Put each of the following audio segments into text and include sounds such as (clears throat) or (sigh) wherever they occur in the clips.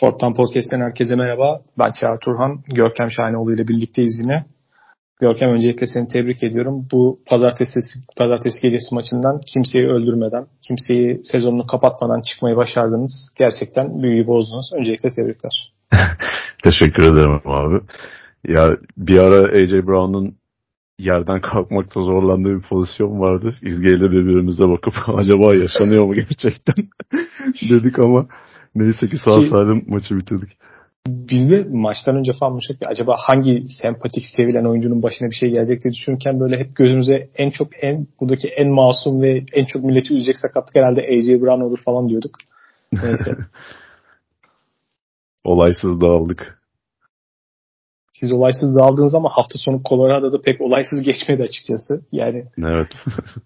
Fort'tan Podcast'ten herkese merhaba. Ben Çağrı Turhan. Görkem Şahinoğlu ile birlikteyiz yine. Görkem öncelikle seni tebrik ediyorum. Bu pazartesi, pazartesi gecesi maçından kimseyi öldürmeden, kimseyi sezonunu kapatmadan çıkmayı başardınız. Gerçekten büyüyü bozdunuz. Öncelikle tebrikler. (laughs) Teşekkür ederim abi. Ya bir ara AJ Brown'un yerden kalkmakta zorlandığı bir pozisyon vardı. İzgeyle birbirimize bakıp (laughs) acaba yaşanıyor mu gerçekten (laughs) dedik ama neyse ki sağ salim maçı bitirdik. Biz de maçtan önce falan ki acaba hangi sempatik sevilen oyuncunun başına bir şey gelecek diye düşünürken böyle hep gözümüze en çok en buradaki en masum ve en çok milleti üzecek sakatlık herhalde AJ Brown olur falan diyorduk. Neyse. (laughs) Olaysız dağıldık siz olaysız dağıldınız ama hafta sonu Colorado'da pek olaysız geçmedi açıkçası. Yani evet.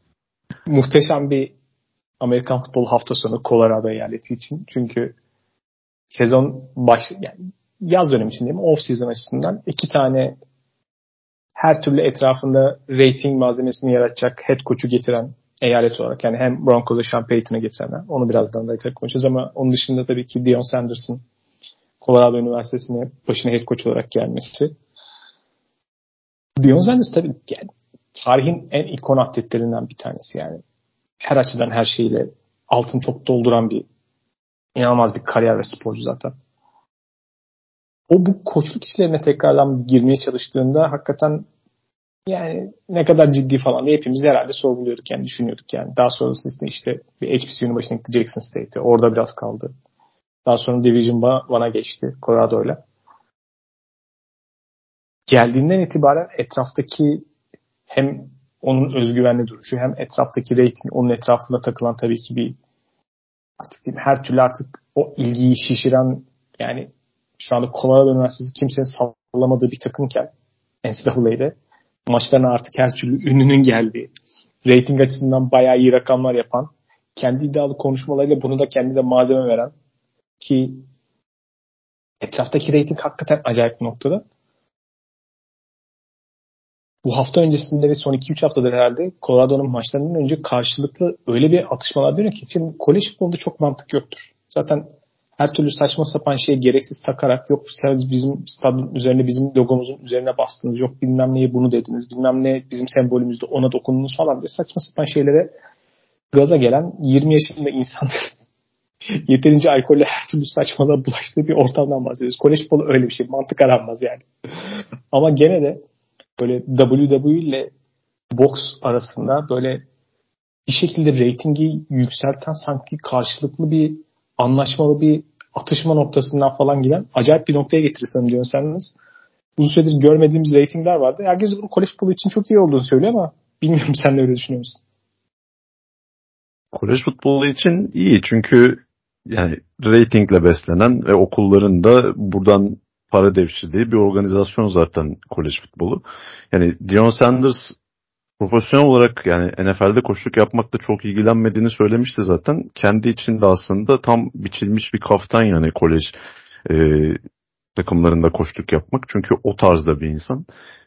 (laughs) muhteşem bir Amerikan futbol hafta sonu Colorado eyaleti için. Çünkü sezon baş yani yaz dönemi için değil mi? Off season açısından iki tane her türlü etrafında rating malzemesini yaratacak head coach'u getiren eyalet olarak yani hem Broncos'a Sean Payton'ı getirenler. Onu birazdan da konuşacağız ama onun dışında tabii ki Dion Sanders'ın Colorado Üniversitesi'ne başına head coach olarak gelmesi. Dion Sanders tabii yani, tarihin en ikon atletlerinden bir tanesi yani. Her açıdan her şeyle altın çok dolduran bir inanılmaz bir kariyer ve sporcu zaten. O bu koçluk işlerine tekrardan girmeye çalıştığında hakikaten yani ne kadar ciddi falan diye hepimiz herhalde sorguluyorduk yani düşünüyorduk yani. Daha sonrasında işte bir HBCU'nun başına gitti Jackson State'e. Orada biraz kaldı. Daha sonra Division One'a geçti Colorado ile. Geldiğinden itibaren etraftaki hem onun özgüvenli duruşu hem etraftaki rating onun etrafında takılan tabii ki bir artık mi, her türlü artık o ilgiyi şişiren yani şu anda Colorado Üniversitesi kimsenin sallamadığı bir takımken NCAA'de maçlarına artık her türlü ününün geldiği rating açısından bayağı iyi rakamlar yapan kendi iddialı konuşmalarıyla bunu da kendi de malzeme veren ki etraftaki reyting hakikaten acayip bir noktada. Bu hafta öncesinde ve son 2-3 haftadır herhalde Colorado'nun maçlarından önce karşılıklı öyle bir atışmalar dönüyor ki film kolej futbolunda çok mantık yoktur. Zaten her türlü saçma sapan şeye gereksiz takarak yok siz bizim stadın üzerine bizim logomuzun üzerine bastınız yok bilmem neye bunu dediniz bilmem ne bizim sembolümüzde ona dokundunuz falan diye saçma sapan şeylere gaza gelen 20 yaşında insanlar (laughs) yeterince alkolle her türlü saçmalığa bulaştığı bir ortamdan bahsediyoruz. Kolej futbolu öyle bir şey. Mantık aranmaz yani. Ama gene de böyle WWE ile boks arasında böyle bir şekilde reytingi yükselten sanki karşılıklı bir anlaşmalı bir atışma noktasından falan giden acayip bir noktaya getirirsen diyorsanız uzun süredir görmediğimiz reytingler vardı. Herkes bunu kolej futbolu için çok iyi olduğunu söylüyor ama bilmiyorum (laughs) sen de öyle düşünüyor musun? Kolej futbolu için iyi çünkü yani reytingle beslenen ve okulların da buradan para devşirdiği bir organizasyon zaten kolej futbolu. Yani Dion Sanders profesyonel olarak yani NFL'de koşuluk yapmakta çok ilgilenmediğini söylemişti zaten. Kendi içinde aslında tam biçilmiş bir kaftan yani kolej e, takımlarında koştuk yapmak. Çünkü o tarzda bir insan.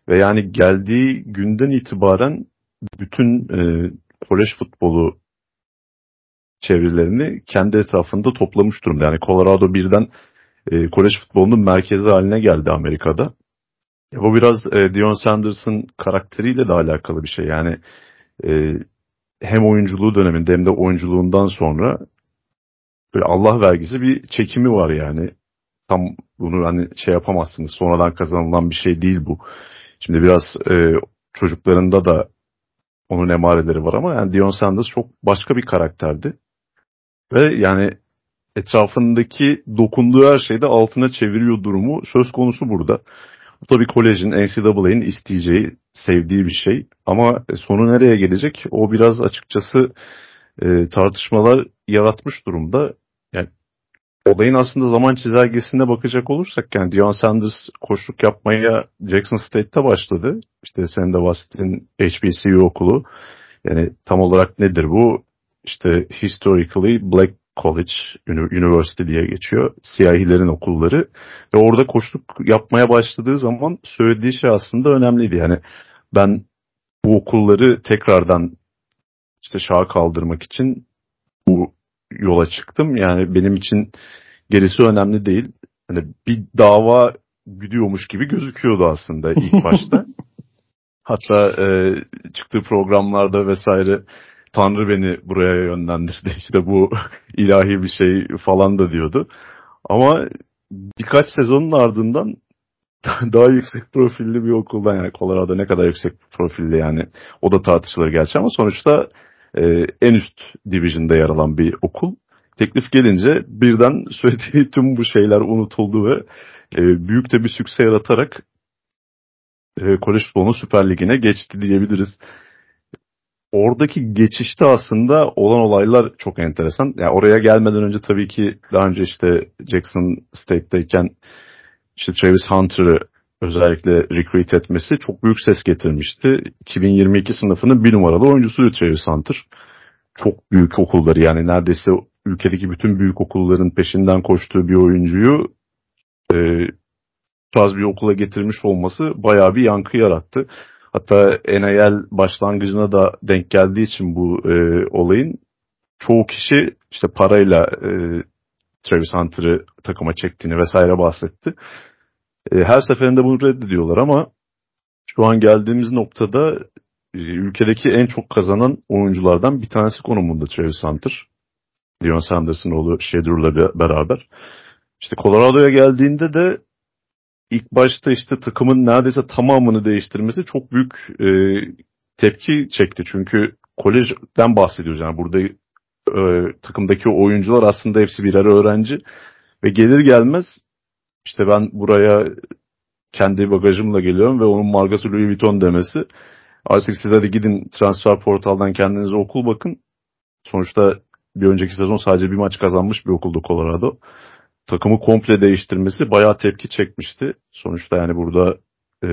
Ve yani geldiği günden itibaren bütün e, kolej futbolu çevirilerini kendi etrafında toplamış durumda. Yani Colorado birden e, kolej futbolunun merkezi haline geldi Amerika'da. Ya bu biraz e, Dion Sanders'ın karakteriyle de alakalı bir şey. Yani e, hem oyunculuğu döneminde hem de oyunculuğundan sonra böyle Allah vergisi bir çekimi var yani. Tam bunu hani şey yapamazsınız. Sonradan kazanılan bir şey değil bu. Şimdi biraz e, çocuklarında da onun emareleri var ama yani Dion Sanders çok başka bir karakterdi. Ve yani etrafındaki dokunduğu her şeyde altına çeviriyor durumu söz konusu burada. Bu tabii kolejin, NCAA'nin isteyeceği, sevdiği bir şey. Ama sonu nereye gelecek? O biraz açıkçası e, tartışmalar yaratmış durumda. Yani olayın aslında zaman çizelgesine bakacak olursak yani Deion Sanders koşluk yapmaya Jackson State'te başladı. İşte sen de bahsettiğin HBCU okulu. Yani tam olarak nedir bu? işte historically black college, university diye geçiyor. Siyahilerin okulları. Ve orada koşluk yapmaya başladığı zaman söylediği şey aslında önemliydi. Yani ben bu okulları tekrardan işte şaha kaldırmak için bu yola çıktım. Yani benim için gerisi önemli değil. Hani bir dava gidiyormuş gibi gözüküyordu aslında ilk başta. (laughs) Hatta e, çıktığı programlarda vesaire Tanrı beni buraya yönlendirdi. (laughs) İşte bu (laughs) ilahi bir şey falan da diyordu. Ama birkaç sezonun ardından (laughs) daha yüksek profilli bir okuldan yani Colorado ne kadar yüksek profilli yani o da tartışılır gerçi ama sonuçta e, en üst division'da yer alan bir okul. Teklif gelince birden söylediği tüm bu şeyler unutuldu ve e, büyük de bir sükse yaratarak e, kolej futbolunun Süper Ligi'ne geçti diyebiliriz. Oradaki geçişte aslında olan olaylar çok enteresan. Yani oraya gelmeden önce tabii ki daha önce işte Jackson State'deyken işte Travis Hunter'ı özellikle recruit etmesi çok büyük ses getirmişti. 2022 sınıfının bir numaralı oyuncusuydu Travis Hunter. Çok büyük okulları yani neredeyse ülkedeki bütün büyük okulların peşinden koştuğu bir oyuncuyu e, tarz bir okula getirmiş olması bayağı bir yankı yarattı. Hatta NAL başlangıcına da denk geldiği için bu e, olayın çoğu kişi işte parayla e, Travis Hunter'ı takıma çektiğini vesaire bahsetti. E, her seferinde bunu reddediyorlar ama şu an geldiğimiz noktada e, ülkedeki en çok kazanan oyunculardan bir tanesi konumunda Travis Hunter. Dion Sanders'ın oğlu Shedur'la beraber. İşte Colorado'ya geldiğinde de ilk başta işte takımın neredeyse tamamını değiştirmesi çok büyük e, tepki çekti. Çünkü kolejden bahsediyoruz. Yani burada e, takımdaki oyuncular aslında hepsi birer öğrenci ve gelir gelmez işte ben buraya kendi bagajımla geliyorum ve onun markası Louis Vuitton demesi artık siz hadi gidin transfer portaldan kendinize okul bakın. Sonuçta bir önceki sezon sadece bir maç kazanmış bir okuldu Colorado. Takımı komple değiştirmesi bayağı tepki çekmişti. Sonuçta yani burada e,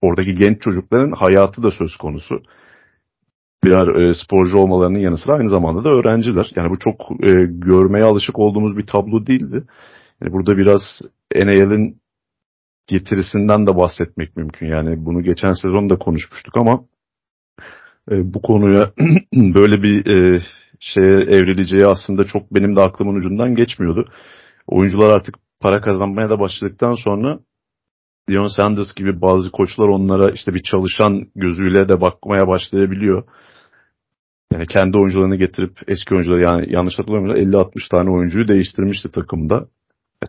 oradaki genç çocukların hayatı da söz konusu. Birer e, sporcu olmalarının yanı sıra aynı zamanda da öğrenciler. Yani bu çok e, görmeye alışık olduğumuz bir tablo değildi. Yani burada biraz NAL'in getirisinden de bahsetmek mümkün. Yani bunu geçen sezon da konuşmuştuk ama e, bu konuya (clears throat) böyle bir e, şeye evrileceği aslında çok benim de aklımın ucundan geçmiyordu. Oyuncular artık para kazanmaya da başladıktan sonra Dion Sanders gibi bazı koçlar onlara işte bir çalışan gözüyle de bakmaya başlayabiliyor. Yani kendi oyuncularını getirip eski oyuncuları yani yanlış hatırlamıyorum 50-60 tane oyuncuyu değiştirmişti takımda.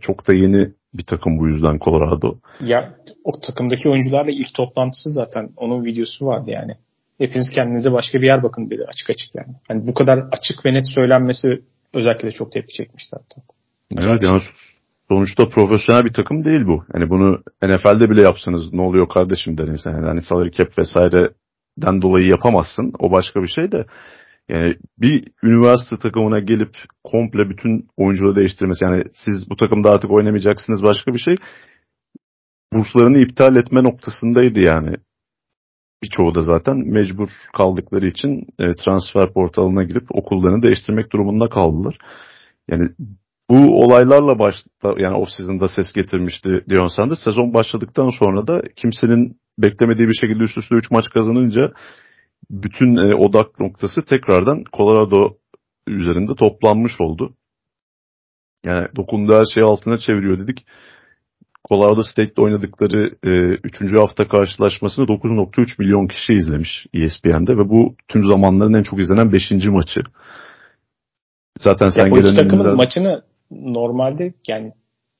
Çok da yeni bir takım bu yüzden Colorado. Ya o takımdaki oyuncularla ilk toplantısı zaten onun videosu vardı yani. Hepiniz kendinize başka bir yer bakın dedi açık açık yani. Hani bu kadar açık ve net söylenmesi özellikle çok tepki çekmişti hatta. Evet yani sonuçta profesyonel bir takım değil bu. Hani bunu NFL'de bile yapsanız ne oluyor kardeşim der insan. Yani hani salary cap vesaireden dolayı yapamazsın. O başka bir şey de. Yani bir üniversite takımına gelip komple bütün oyuncuları değiştirmesi. Yani siz bu takımda artık oynamayacaksınız başka bir şey. Burslarını iptal etme noktasındaydı yani. Birçoğu da zaten mecbur kaldıkları için e, transfer portalına girip okullarını değiştirmek durumunda kaldılar. Yani bu olaylarla başta yani off season'da ses getirmişti Dion Sanders. Sezon başladıktan sonra da kimsenin beklemediği bir şekilde üst üste 3 maç kazanınca bütün e, odak noktası tekrardan Colorado üzerinde toplanmış oldu. Yani dokunduğu her şeyi altına çeviriyor dedik. Colorado State'de oynadıkları 3. E, hafta karşılaşmasını 9.3 milyon kişi izlemiş ESPN'de ve bu tüm zamanların en çok izlenen 5. maçı. Zaten sen ya gelen takımın ünlüler... maçını normalde yani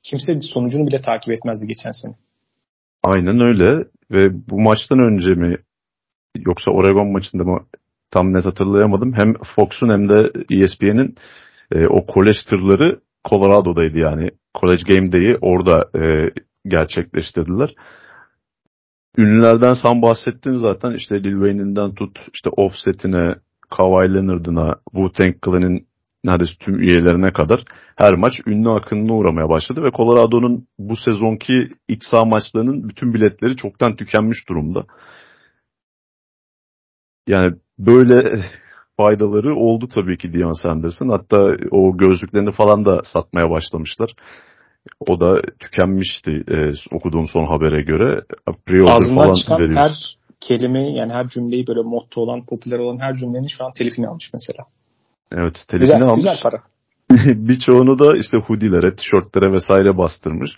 kimse sonucunu bile takip etmezdi geçen sene. Aynen öyle ve bu maçtan önce mi yoksa Oregon maçında mı tam net hatırlayamadım. Hem Fox'un hem de ESPN'in e, o kolej tırları Colorado'daydı yani. College Game Day'i orada e, gerçekleştirdiler. Ünlülerden sen bahsettin zaten işte Lil Wayne'inden tut işte Offset'ine, Kawhi Leonard'ına, Wu-Tang Clan'in neredeyse tüm üyelerine kadar her maç ünlü akınına uğramaya başladı ve Colorado'nun bu sezonki iç saha maçlarının bütün biletleri çoktan tükenmiş durumda. Yani böyle faydaları oldu tabii ki Dion Sanders'ın. Hatta o gözlüklerini falan da satmaya başlamışlar. O da tükenmişti e, okuduğum son habere göre. Ağzından falan çıkan veriyoruz. her kelimeyi yani her cümleyi böyle motto olan, popüler olan her cümlenin şu an telifini almış mesela. Evet telifini güzel, almış. Güzel para. (laughs) birçoğunu da işte hoodie'lere, tişörtlere vesaire bastırmış.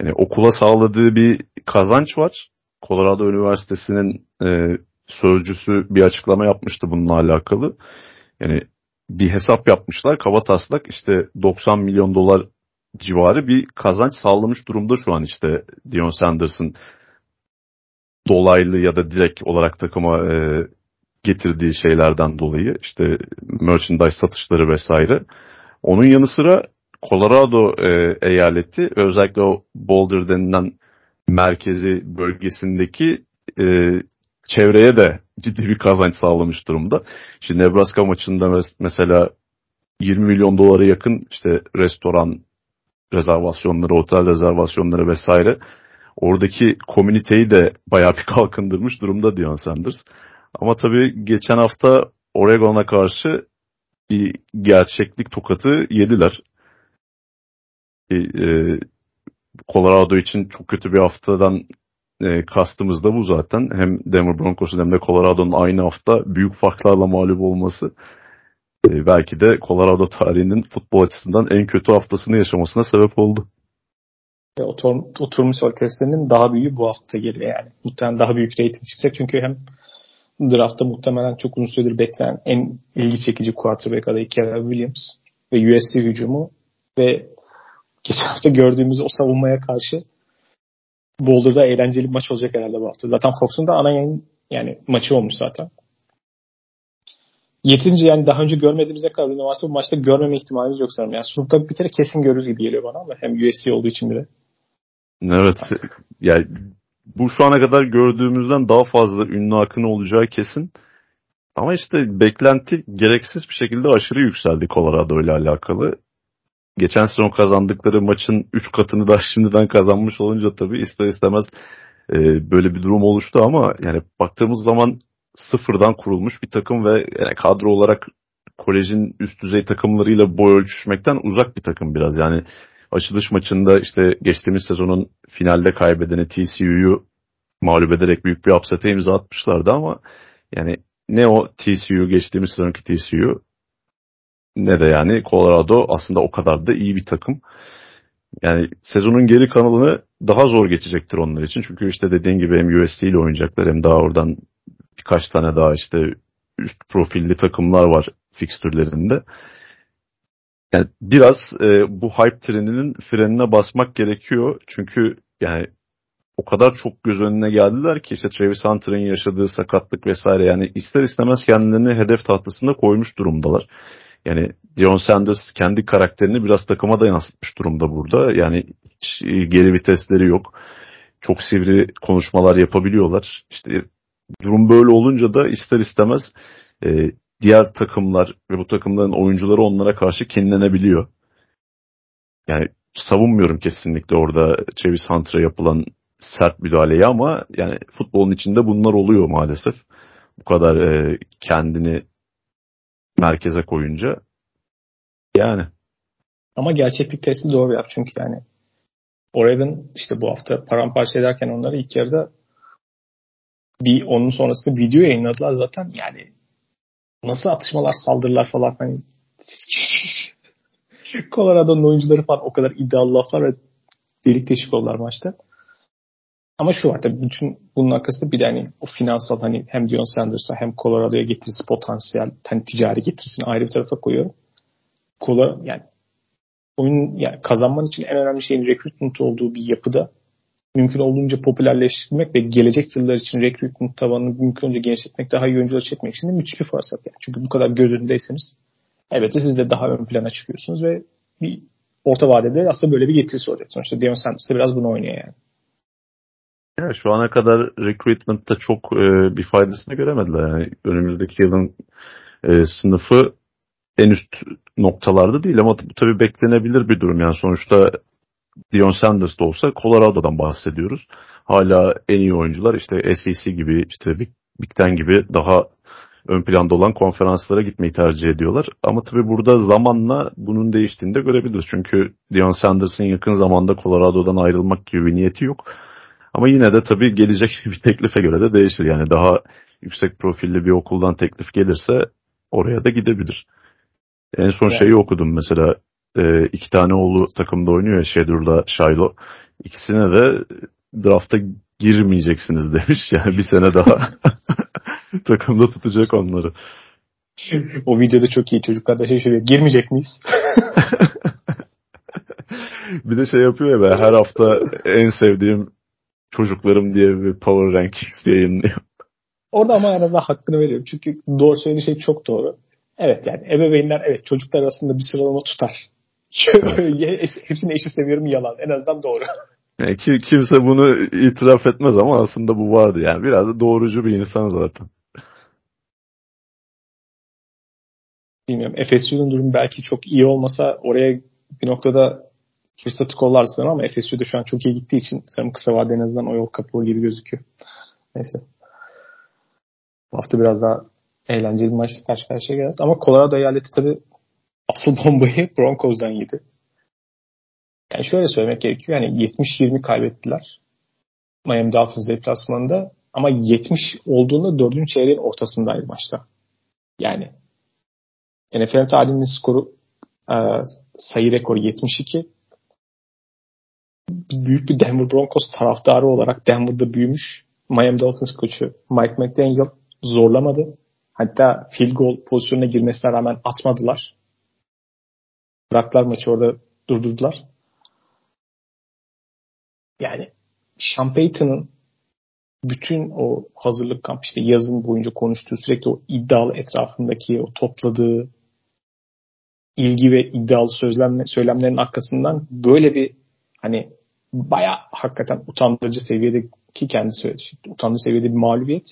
Yani okula sağladığı bir kazanç var. Colorado Üniversitesi'nin e, sözcüsü bir açıklama yapmıştı bununla alakalı. Yani bir hesap yapmışlar. Kaba taslak işte 90 milyon dolar civarı bir kazanç sağlamış durumda şu an işte Dion Sanders'ın dolaylı ya da direkt olarak takıma e, getirdiği şeylerden dolayı işte merchandise satışları vesaire. Onun yanı sıra Colorado e, eyaleti özellikle o Boulder denilen merkezi bölgesindeki e, çevreye de ciddi bir kazanç sağlamış durumda. Şimdi Nebraska maçında mesela 20 milyon dolara yakın işte restoran rezervasyonları, otel rezervasyonları vesaire oradaki komüniteyi de bayağı bir (laughs) kalkındırmış durumda Dion Sanders. Ama tabii geçen hafta Oregon'a karşı bir gerçeklik tokatı yediler. E, e, Colorado için çok kötü bir haftadan e, kastımız da bu zaten. Hem Denver Broncos'un hem de Colorado'nun aynı hafta büyük farklarla mağlup olması e, belki de Colorado tarihinin futbol açısından en kötü haftasını yaşamasına sebep oldu. Ve otur, oturmuş testlerinin daha büyüğü bu hafta geliyor yani. Muhtemelen daha büyük rating çıkacak çünkü hem draftta muhtemelen çok uzun süredir beklenen en ilgi çekici quarterback adayı Kevin Williams ve USC hücumu ve geçen hafta gördüğümüz o savunmaya karşı Boulder'da eğlenceli bir maç olacak herhalde bu hafta. Zaten Fox'un da ana yayın yani maçı olmuş zaten. Yetince yani daha önce görmediğimiz ne kadar varsa bu maçta görmeme ihtimalimiz yok sanırım. Yani sunumda bir kere kesin görürüz gibi geliyor bana ama hem USC olduğu için bile. Evet. Yani bu şu ana kadar gördüğümüzden daha fazla ünlü akın olacağı kesin. Ama işte beklenti gereksiz bir şekilde aşırı yükseldi Colorado ile alakalı. Geçen sezon kazandıkları maçın 3 katını da (laughs) şimdiden kazanmış olunca tabii ister istemez e, böyle bir durum oluştu ama yani baktığımız zaman sıfırdan kurulmuş bir takım ve yani kadro olarak kolejin üst düzey takımlarıyla boy ölçüşmekten uzak bir takım biraz. Yani açılış maçında işte geçtiğimiz sezonun finalde kaybedeni TCU'yu mağlup ederek büyük bir upset'e imza atmışlardı ama yani ne o TCU geçtiğimiz sezonki TCU ne de yani Colorado aslında o kadar da iyi bir takım. Yani sezonun geri kanalını daha zor geçecektir onlar için. Çünkü işte dediğin gibi hem USC ile oynayacaklar hem daha oradan birkaç tane daha işte üst profilli takımlar var fikstürlerinde. Yani biraz e, bu hype treninin frenine basmak gerekiyor. Çünkü yani o kadar çok göz önüne geldiler ki işte Travis Hunter'ın yaşadığı sakatlık vesaire yani ister istemez kendilerini hedef tahtasında koymuş durumdalar. Yani Dion Sanders kendi karakterini biraz takıma da yansıtmış durumda burada. Yani hiç geri vitesleri yok. Çok sivri konuşmalar yapabiliyorlar. İşte durum böyle olunca da ister istemez e, diğer takımlar ve bu takımların oyuncuları onlara karşı kinlenebiliyor. Yani savunmuyorum kesinlikle orada Travis Hunter'a yapılan sert müdahaleyi ama yani futbolun içinde bunlar oluyor maalesef. Bu kadar e, kendini merkeze koyunca. Yani. Ama gerçeklik testi doğru yap çünkü yani Oregon işte bu hafta paramparça ederken onları ilk yarıda bir onun sonrasında video yayınladılar zaten yani nasıl atışmalar saldırılar falan hani (laughs) Colorado'nun oyuncuları falan o kadar iddialı laflar ve delik deşik oldular maçta. Ama şu var tabii bütün bunun arkasında bir de hani o finansal hani hem Dion Sanders'a hem Colorado'ya getirisi potansiyel hani ticari getirisini ayrı bir tarafa koyuyorum. Kola yani oyun yani kazanman için en önemli şeyin recruitment olduğu bir yapıda mümkün olduğunca popülerleştirmek ve gelecek yıllar için recruitment tabanını mümkün olduğunca genişletmek, daha iyi oyuncular çekmek için de müthiş bir fırsat. Yani. Çünkü bu kadar göz önündeyseniz elbette siz de daha ön plana çıkıyorsunuz ve bir orta vadede aslında böyle bir getirisi olacak. Sonuçta Dion Sanders de biraz bunu oynuyor yani. Ya şu ana kadar recruitment'ta çok e, bir faydasını göremediler. Yani önümüzdeki yılın e, sınıfı en üst noktalarda değil ama bu tabii beklenebilir bir durum. Yani sonuçta Dion Sanders da olsa Colorado'dan bahsediyoruz. Hala en iyi oyuncular işte SEC gibi işte Big, Ten gibi daha ön planda olan konferanslara gitmeyi tercih ediyorlar. Ama tabii burada zamanla bunun değiştiğini de görebiliriz. Çünkü Dion Sanders'ın yakın zamanda Colorado'dan ayrılmak gibi bir niyeti yok. Ama yine de tabii gelecek (laughs) bir teklife göre de değişir. Yani daha yüksek profilli bir okuldan teklif gelirse oraya da gidebilir. En son şeyi okudum mesela e, iki tane oğlu takımda oynuyor ya Shedur'la Shiloh. İkisine de drafta girmeyeceksiniz (laughs) demiş. Yani bir sene daha (laughs) takımda tutacak onları. o videoda çok iyi çocuklar da şey söylüyor. Girmeyecek miyiz? bir de şey yapıyor ya be her hafta en sevdiğim çocuklarım diye bir Power Rankings yayınlıyor. Orada ama en azından hakkını veriyorum. Çünkü doğru söylediği şey çok doğru. Evet yani ebeveynler evet çocuklar arasında bir sıralama tutar. (laughs) Hepsini eşit seviyorum yalan. En azından doğru. (laughs) Yani ki, kimse bunu itiraf etmez ama aslında bu vardı yani. Biraz da doğrucu bir insan zaten. Bilmiyorum. Efesyu'nun durumu belki çok iyi olmasa oraya bir noktada fırsatı kollarsın ama Efesyu da şu an çok iyi gittiği için sanırım kısa vadede en azından o yol kapalı gibi gözüküyor. Neyse. Bu hafta biraz daha eğlenceli bir maçla karşı karşıya geleceğiz. Ama Colorado eyaleti tabii asıl bombayı (laughs) Broncos'dan yedi. Yani şöyle söylemek gerekiyor. Yani 70-20 kaybettiler. Miami Dolphins deplasmanında. Ama 70 olduğunda dördüncü çeyreğin ortasındaydı maçta. Yani NFL tarihinin skoru sayı rekoru 72. Büyük bir Denver Broncos taraftarı olarak Denver'da büyümüş Miami Dolphins koçu Mike McDaniel zorlamadı. Hatta field goal pozisyonuna girmesine rağmen atmadılar. Bıraktılar maçı orada durdurdular. Yani Sean Payton'ın bütün o hazırlık kamp işte yazın boyunca konuştuğu sürekli o iddialı etrafındaki o topladığı ilgi ve iddialı sözlemle, söylemlerin arkasından böyle bir hani baya hakikaten utandırıcı seviyede ki kendisi söyledi. Utandırıcı seviyede bir mağlubiyet.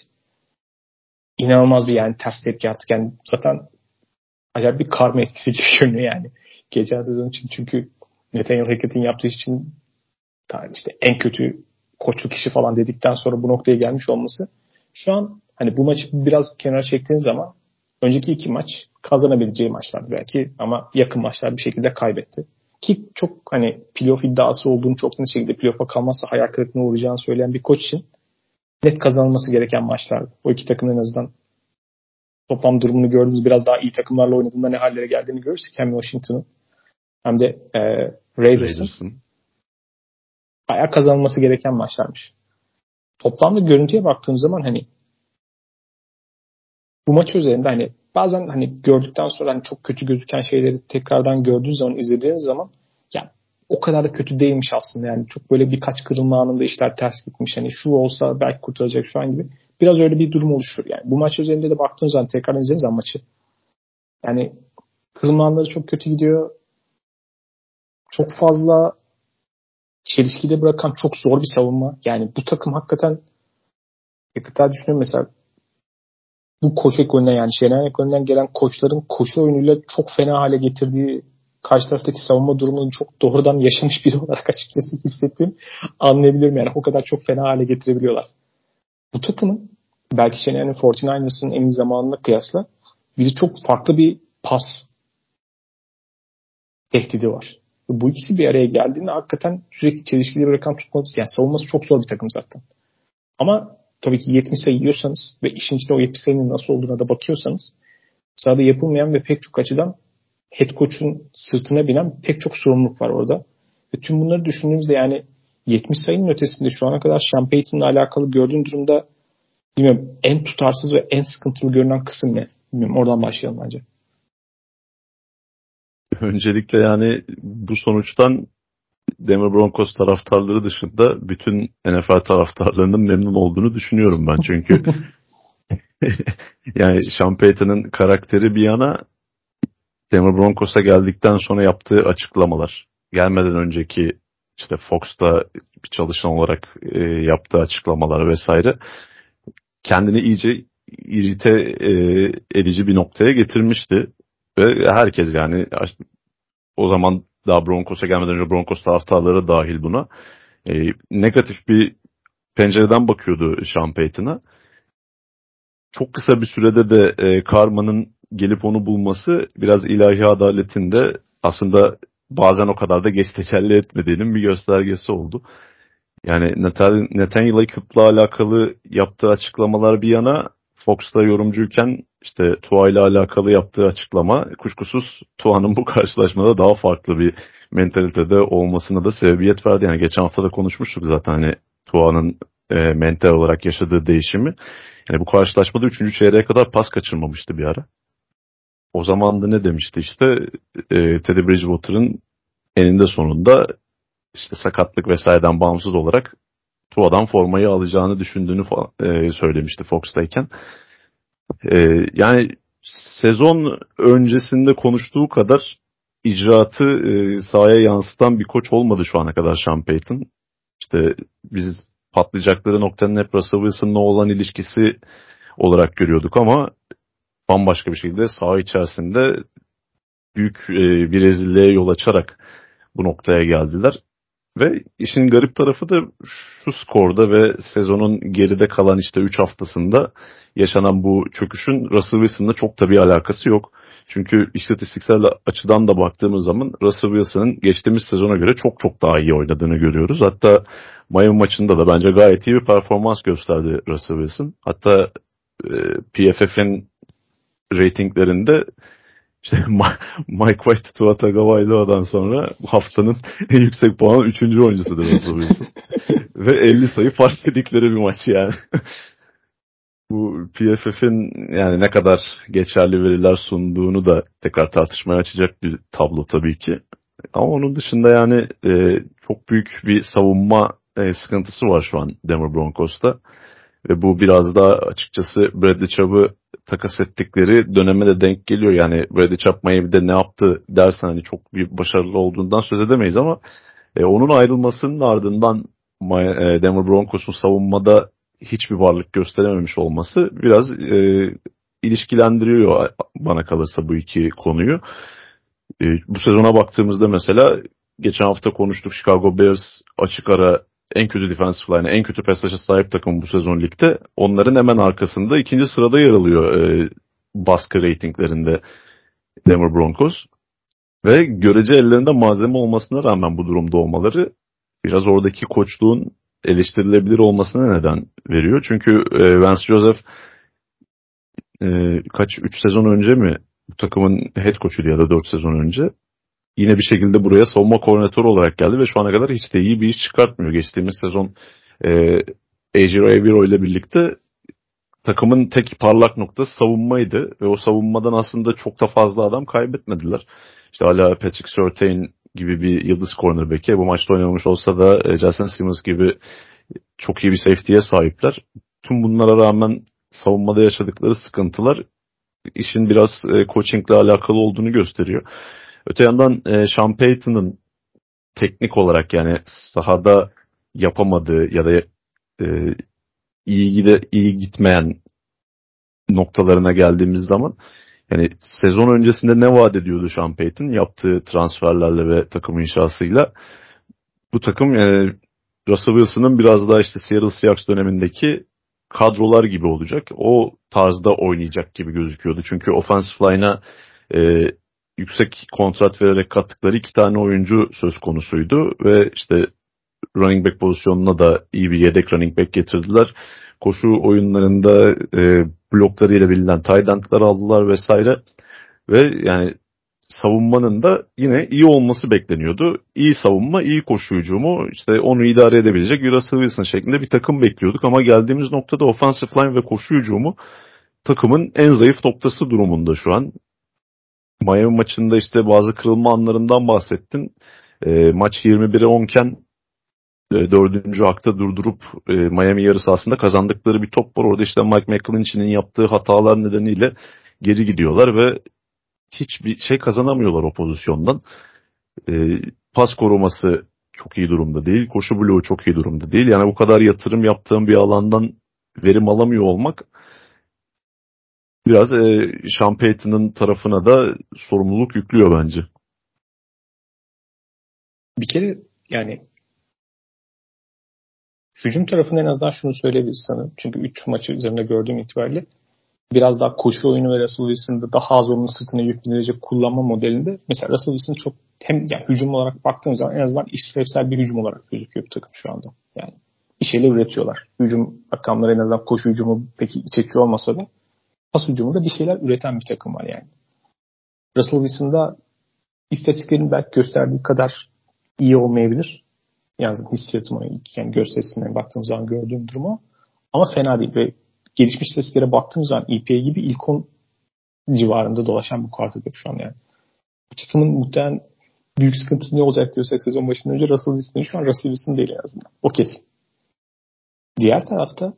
İnanılmaz bir yani ters tepki artık yani zaten acayip bir karma etkisi (laughs) gibi görünüyor yani. Geçen sezon için çünkü Nathaniel Hackett'in yaptığı için işte en kötü koçluk kişi falan dedikten sonra bu noktaya gelmiş olması şu an hani bu maçı biraz kenara çektiğin zaman önceki iki maç kazanabileceği maçlardı belki ama yakın maçlar bir şekilde kaybetti. Ki çok hani playoff iddiası olduğunu çok net şekilde playoff'a kalmazsa hayal kırıklığına uğrayacağını söyleyen bir koç için net kazanılması gereken maçlardı. O iki takımın en azından toplam durumunu gördüğümüz biraz daha iyi takımlarla oynadığında ne hallere geldiğini görürsek hem Washington'ın hem de e, Raiders'ın bayağı kazanılması gereken maçlarmış. Toplamda görüntüye baktığım zaman hani bu maç üzerinde hani bazen hani gördükten sonra hani çok kötü gözüken şeyleri tekrardan gördüğün zaman izlediğiniz zaman ya o kadar da kötü değilmiş aslında. Yani çok böyle birkaç kırılma anında işler ters gitmiş. Hani şu olsa belki kurtaracak şu an gibi. Biraz öyle bir durum oluşur yani. Bu maç üzerinde de baktığınız zaman tekrar izlediğiniz zaman maçı yani kırılma anları çok kötü gidiyor. Çok fazla çelişkide bırakan çok zor bir savunma. Yani bu takım hakikaten hakikaten düşünüyorum mesela bu koç ekolünden yani Şener ekolünden gelen koçların koşu oyunuyla çok fena hale getirdiği karşı taraftaki savunma durumunu çok doğrudan yaşamış biri olarak açıkçası hissettiğim anlayabilirim yani o kadar çok fena hale getirebiliyorlar. Bu takımın belki Şener'in 49ers'ın en iyi zamanına kıyasla bizi çok farklı bir pas tehdidi var. Bu ikisi bir araya geldiğinde hakikaten sürekli çelişkili bırakan tutmadı. Yani savunması çok zor bir takım zaten. Ama tabii ki 70 sayı yiyorsanız ve işin içinde o 70 sayının nasıl olduğuna da bakıyorsanız sahada yapılmayan ve pek çok açıdan head coach'un sırtına binen pek çok sorumluluk var orada. Ve tüm bunları düşündüğümüzde yani 70 sayının ötesinde şu ana kadar Sean Payton'la alakalı gördüğüm durumda bilmiyorum en tutarsız ve en sıkıntılı görünen kısım ne? Bilmiyorum oradan başlayalım bence. Öncelikle yani bu sonuçtan Denver Broncos taraftarları dışında bütün NFL taraftarlarının memnun olduğunu düşünüyorum ben çünkü (laughs) yani Sean Payton'ın karakteri bir yana Denver Broncos'a geldikten sonra yaptığı açıklamalar gelmeden önceki işte Fox'ta bir çalışan olarak e, yaptığı açıklamalar vesaire kendini iyice irite e, edici bir noktaya getirmişti. Ve herkes yani o zaman daha Broncos'a gelmeden önce Broncos taraftarları dahil buna e, negatif bir pencereden bakıyordu Sean Payton'a. Çok kısa bir sürede de e, Karma'nın gelip onu bulması biraz ilahi adaletinde aslında bazen o kadar da geç tecelli etmediğinin bir göstergesi oldu. Yani Nathaniel Hackett'la alakalı yaptığı açıklamalar bir yana Fox'ta yorumcuyken işte Tua ile alakalı yaptığı açıklama kuşkusuz Tua'nın bu karşılaşmada daha farklı bir mentalitede olmasına da sebebiyet verdi. Yani geçen hafta da konuşmuştuk zaten hani Tua'nın e, mental olarak yaşadığı değişimi. Yani bu karşılaşmada 3. çeyreğe kadar pas kaçırmamıştı bir ara. O zaman da ne demişti işte e, Teddy Bridgewater'ın eninde sonunda işte sakatlık vesaireden bağımsız olarak Tua'dan formayı alacağını düşündüğünü e, söylemişti Fox'tayken. E, yani sezon öncesinde konuştuğu kadar icraatı e, sahaya yansıtan bir koç olmadı şu ana kadar Sean Payton. İşte biz patlayacakları noktanın hep Russell Wilson'la olan ilişkisi olarak görüyorduk ama bambaşka bir şekilde saha içerisinde büyük e, bir rezilliğe yol açarak bu noktaya geldiler. Ve işin garip tarafı da şu skorda ve sezonun geride kalan işte 3 haftasında yaşanan bu çöküşün Russell Wilson'la çok da bir alakası yok. Çünkü istatistiksel açıdan da baktığımız zaman Russell Wilson'ın geçtiğimiz sezona göre çok çok daha iyi oynadığını görüyoruz. Hatta Miami maçında da bence gayet iyi bir performans gösterdi Russell Wilson. Hatta e, PFF'in ratinglerinde işte (laughs) Mike White, Tua Tagovailoa'dan sonra haftanın (laughs) en yüksek puanı 3. oyuncusudur Russell Wilson. (laughs) Ve 50 sayı fark edikleri bir maç yani. bu PFF'in yani ne kadar geçerli veriler sunduğunu da tekrar tartışmaya açacak bir tablo tabii ki. Ama onun dışında yani e, çok büyük bir savunma e, sıkıntısı var şu an Denver Broncos'ta. Ve bu biraz daha açıkçası Bradley Chubb'ı takas ettikleri döneme de denk geliyor. Yani Bradley Chubb Miami'de ne yaptı dersen hani çok bir başarılı olduğundan söz edemeyiz ama e, onun ayrılmasının ardından e, Denver Broncos'un savunmada hiçbir varlık gösterememiş olması biraz e, ilişkilendiriyor bana kalırsa bu iki konuyu. E, bu sezona baktığımızda mesela geçen hafta konuştuk Chicago Bears açık ara en kötü defensive line, en kötü pass sahip takım bu sezon ligde. Onların hemen arkasında ikinci sırada yer alıyor e, baskı reytinglerinde Denver Broncos. Ve görece ellerinde malzeme olmasına rağmen bu durumda olmaları biraz oradaki koçluğun eleştirilebilir olmasına neden veriyor. Çünkü e, Vance Joseph e, kaç 3 sezon önce mi bu takımın head coach'uydu ya da 4 sezon önce yine bir şekilde buraya savunma koordinatörü olarak geldi ve şu ana kadar hiç de iyi bir iş çıkartmıyor. Geçtiğimiz sezon e, Eviro ile birlikte takımın tek parlak noktası savunmaydı ve o savunmadan aslında çok da fazla adam kaybetmediler. İşte hala Patrick Surtain gibi bir yıldız cornerback'e bu maçta oynamış olsa da e, Justin Simmons gibi çok iyi bir safety'ye sahipler. Tüm bunlara rağmen savunmada yaşadıkları sıkıntılar işin biraz e, coachingle alakalı olduğunu gösteriyor. Öte yandan e, Sean Payton'ın teknik olarak yani sahada yapamadığı ya da e, iyi gide iyi gitmeyen noktalarına geldiğimiz zaman yani sezon öncesinde ne vaat ediyordu Sean Payton yaptığı transferlerle ve takım inşasıyla bu takım yani Russell Wilson'ın biraz daha işte Seattle Seahawks dönemindeki kadrolar gibi olacak. O tarzda oynayacak gibi gözüküyordu. Çünkü offensive line'a e, yüksek kontrat vererek kattıkları iki tane oyuncu söz konusuydu ve işte running back pozisyonuna da iyi bir yedek running back getirdiler. Koşu oyunlarında e, bloklarıyla bilinen tight endler aldılar vesaire ve yani savunmanın da yine iyi olması bekleniyordu. İyi savunma, iyi koşu hücumu, işte onu idare edebilecek Russell Wilson şeklinde bir takım bekliyorduk ama geldiğimiz noktada offensive line ve koşu hücumu takımın en zayıf noktası durumunda şu an. Miami maçında işte bazı kırılma anlarından bahsettin. E, maç 21'e 10 iken e, dördüncü hakta durdurup e, Miami yarı sahasında kazandıkları bir top var. Orada işte Mike McClinchy'nin yaptığı hatalar nedeniyle geri gidiyorlar ve hiçbir şey kazanamıyorlar o pozisyondan. E, pas koruması çok iyi durumda değil. Koşu bloğu çok iyi durumda değil. Yani bu kadar yatırım yaptığım bir alandan verim alamıyor olmak biraz e, Sean Payton'ın tarafına da sorumluluk yüklüyor bence. Bir kere yani hücum tarafında en azından şunu söyleyebiliriz sanırım. Çünkü 3 maçı üzerinde gördüğüm itibariyle biraz daha koşu oyunu ve Russell Wilson'da daha az onun sırtına yüklenilecek kullanma modelinde mesela Russell Wilson çok hem yani hücum olarak baktığımız zaman en azından işlevsel bir hücum olarak gözüküyor bu takım şu anda. Yani bir şeyler üretiyorlar. Hücum rakamları en azından koşu hücumu peki iç olmasa da pas hücumunda bir şeyler üreten bir takım var yani. Russell Wilson'da istatistiklerin belki gösterdiği kadar iyi olmayabilir. Yani hissiyatım yani gösterisinden baktığım zaman gördüğüm durumu. Ama fena değil. Ve gelişmiş istatistiklere baktığım zaman EPA gibi ilk 10 civarında dolaşan bir quarterback şu an yani. Bu takımın muhtemelen büyük sıkıntısı ne olacak diyorsak sezon başından önce Russell Wilson şu an Russell Wilson değil en azından. O kesin. Diğer tarafta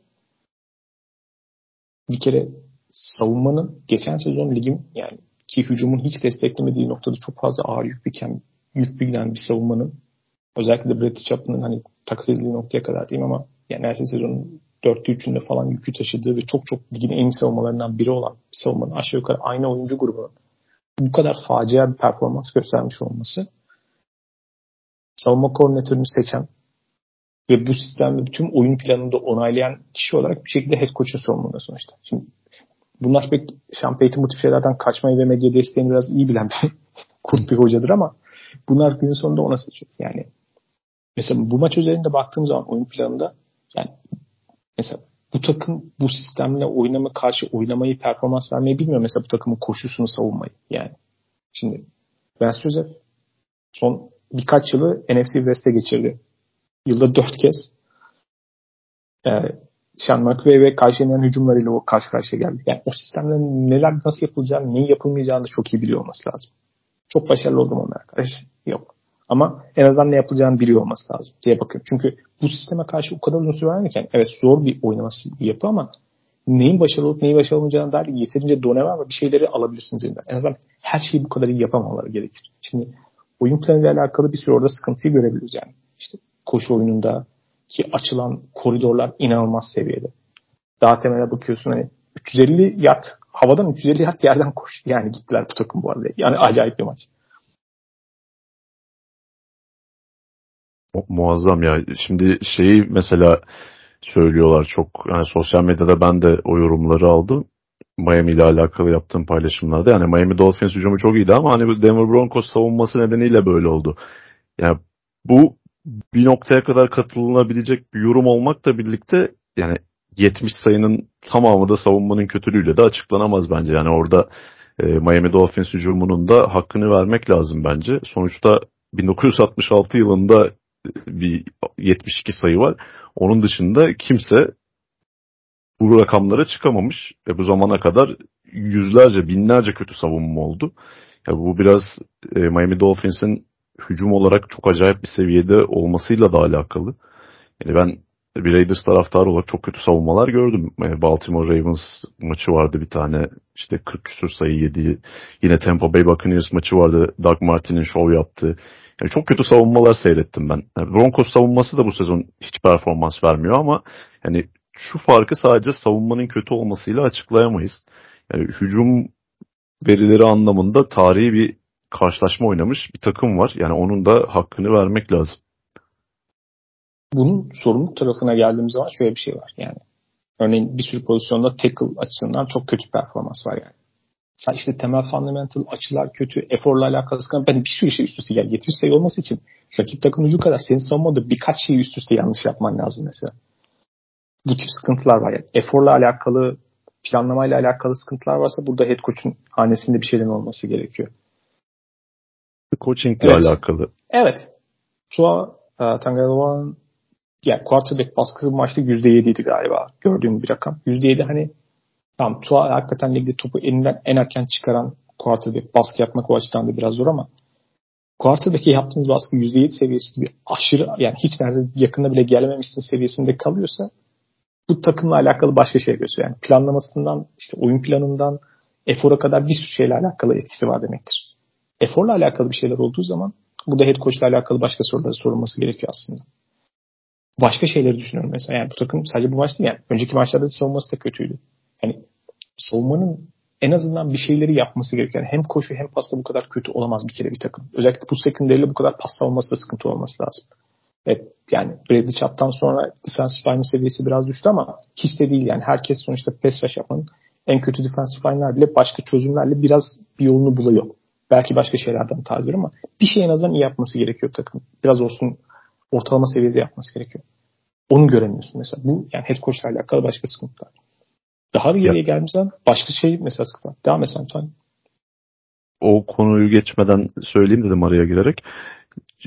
bir kere savunmanın geçen sezon ligin yani ki hücumun hiç desteklemediği noktada çok fazla ağır yük biken yük bilgilen bir savunmanın özellikle de Bradley Chapman'ın hani takas edildiği noktaya kadar diyeyim ama yani her sezonun dörtte üçünde falan yükü taşıdığı ve çok çok ligin en iyi savunmalarından biri olan bir savunmanın aşağı yukarı aynı oyuncu grubunun bu kadar facia bir performans göstermiş olması savunma koordinatörünü seçen ve bu sistemde bütün oyun planını da onaylayan kişi olarak bir şekilde head coach'un sorumluluğunda sonuçta. Şimdi bunlar pek Sean Payton bu tip şeylerden kaçmayı ve medya desteğini biraz iyi bilen bir (laughs) kurt bir hocadır ama bunlar gün sonunda ona seçiyor. Yani mesela bu maç üzerinde baktığım zaman oyun planında yani mesela bu takım bu sistemle oynama karşı oynamayı performans vermeyi bilmiyor. Mesela bu takımın koşusunu savunmayı yani. Şimdi Vance Joseph son birkaç yılı NFC West'e geçirdi. Yılda dört kez. Sean McVay ve karşılayan hücumlarıyla o karşı karşıya geldi. Yani o sistemde neler nasıl yapılacağını, neyi yapılmayacağını da çok iyi biliyor olması lazım. Çok başarılı oldum onlar arkadaş. Yok. Ama en azından ne yapılacağını biliyor olması lazım diye bakıyorum. Çünkü bu sisteme karşı o kadar uzun süre oynarken evet zor bir oynaması bir yapı ama neyin başarılı olup neyi başarılı olmayacağına dair yeterince done var ve bir şeyleri alabilirsiniz elinden. En azından her şeyi bu kadar iyi yapamaları gerekir. Şimdi oyun planıyla alakalı bir sürü orada sıkıntıyı görebiliriz yani. İşte koşu oyununda ki açılan koridorlar inanılmaz seviyede. Daha temele bakıyorsun hani 350 yard havadan 350 yard yerden koş. Yani gittiler bu takım bu arada. Yani acayip bir maç. Mu muazzam ya. Şimdi şeyi mesela söylüyorlar çok yani sosyal medyada ben de o yorumları aldım. Miami ile alakalı yaptığım paylaşımlarda. Yani Miami Dolphins hücumu çok iyiydi ama hani Denver Broncos savunması nedeniyle böyle oldu. Yani bu bir noktaya kadar katılınabilecek bir yorum olmakla birlikte yani 70 sayının tamamı da savunmanın kötülüğüyle de açıklanamaz bence. Yani orada e, Miami Dolphins hücumunun da hakkını vermek lazım bence. Sonuçta 1966 yılında bir 72 sayı var. Onun dışında kimse bu rakamlara çıkamamış ve bu zamana kadar yüzlerce, binlerce kötü savunma oldu. Ya bu biraz e, Miami Dolphins'in hücum olarak çok acayip bir seviyede olmasıyla da alakalı. Yani ben bir Raiders taraftarı olarak çok kötü savunmalar gördüm. E, Baltimore Ravens maçı vardı bir tane. işte 40 küsur sayı yedi. Yine Tampa Bay Buccaneers maçı vardı. Doug Martin'in şov yaptığı. Yani çok kötü savunmalar seyrettim ben. Yani Broncos savunması da bu sezon hiç performans vermiyor ama yani şu farkı sadece savunmanın kötü olmasıyla açıklayamayız. Yani hücum verileri anlamında tarihi bir karşılaşma oynamış bir takım var. Yani onun da hakkını vermek lazım. Bunun sorumluluk tarafına geldiğimiz zaman şöyle bir şey var yani. Örneğin bir sürü pozisyonda tackle açısından çok kötü performans var yani. Sen işte temel fundamental açılar kötü, eforla alakalı sıkıntı. Ben bir sürü şey üst üste gel. 70 sayı olması için rakip takım ucu kadar senin savunmada birkaç şeyi üst üste yanlış yapman lazım mesela. Bu tip sıkıntılar var yani. Eforla alakalı, planlamayla alakalı sıkıntılar varsa burada head coach'un hanesinde bir şeylerin olması gerekiyor. Coaching ile evet. alakalı. Evet. Tua e, Tagovailoa'nın yani quarterback baskısı bu maçta %7'ydi galiba. Gördüğüm bir rakam. %7 hani Tamam Tua hakikaten ligde topu elinden en erken çıkaran quarterback. Baskı yapmak o açıdan da biraz zor ama quarterback'e yaptığınız baskı %7 seviyesi gibi aşırı yani hiç nerede yakında bile gelmemişsin seviyesinde kalıyorsa bu takımla alakalı başka şey gösteriyor. Yani planlamasından işte oyun planından efora kadar bir sürü şeyle alakalı etkisi var demektir. Eforla alakalı bir şeyler olduğu zaman bu da head coach'la alakalı başka soruları sorulması gerekiyor aslında. Başka şeyleri düşünüyorum mesela. Yani bu takım sadece bu maç değil yani. Önceki maçlarda da savunması da kötüydü. Yani savunmanın en azından bir şeyleri yapması gerekiyor. Yani hem koşu hem pasta bu kadar kötü olamaz bir kere bir takım. Özellikle bu secondary'le bu kadar pas olması da sıkıntı olması lazım. Evet yani Bradley Chap'tan sonra defensive line seviyesi biraz düştü ama hiç de değil yani. Herkes sonuçta pass rush yapan en kötü defensive line'lar bile başka çözümlerle biraz bir yolunu buluyor. Belki başka şeylerden tabir ama bir şey en azından iyi yapması gerekiyor takım. Biraz olsun ortalama seviyede yapması gerekiyor. Onu göremiyorsun mesela. Bu yani head coach'la alakalı başka sıkıntılar. Daha bir geriye gelmeden başka şey mesela sıkıntı. Devam et sen O konuyu geçmeden söyleyeyim dedim araya girerek.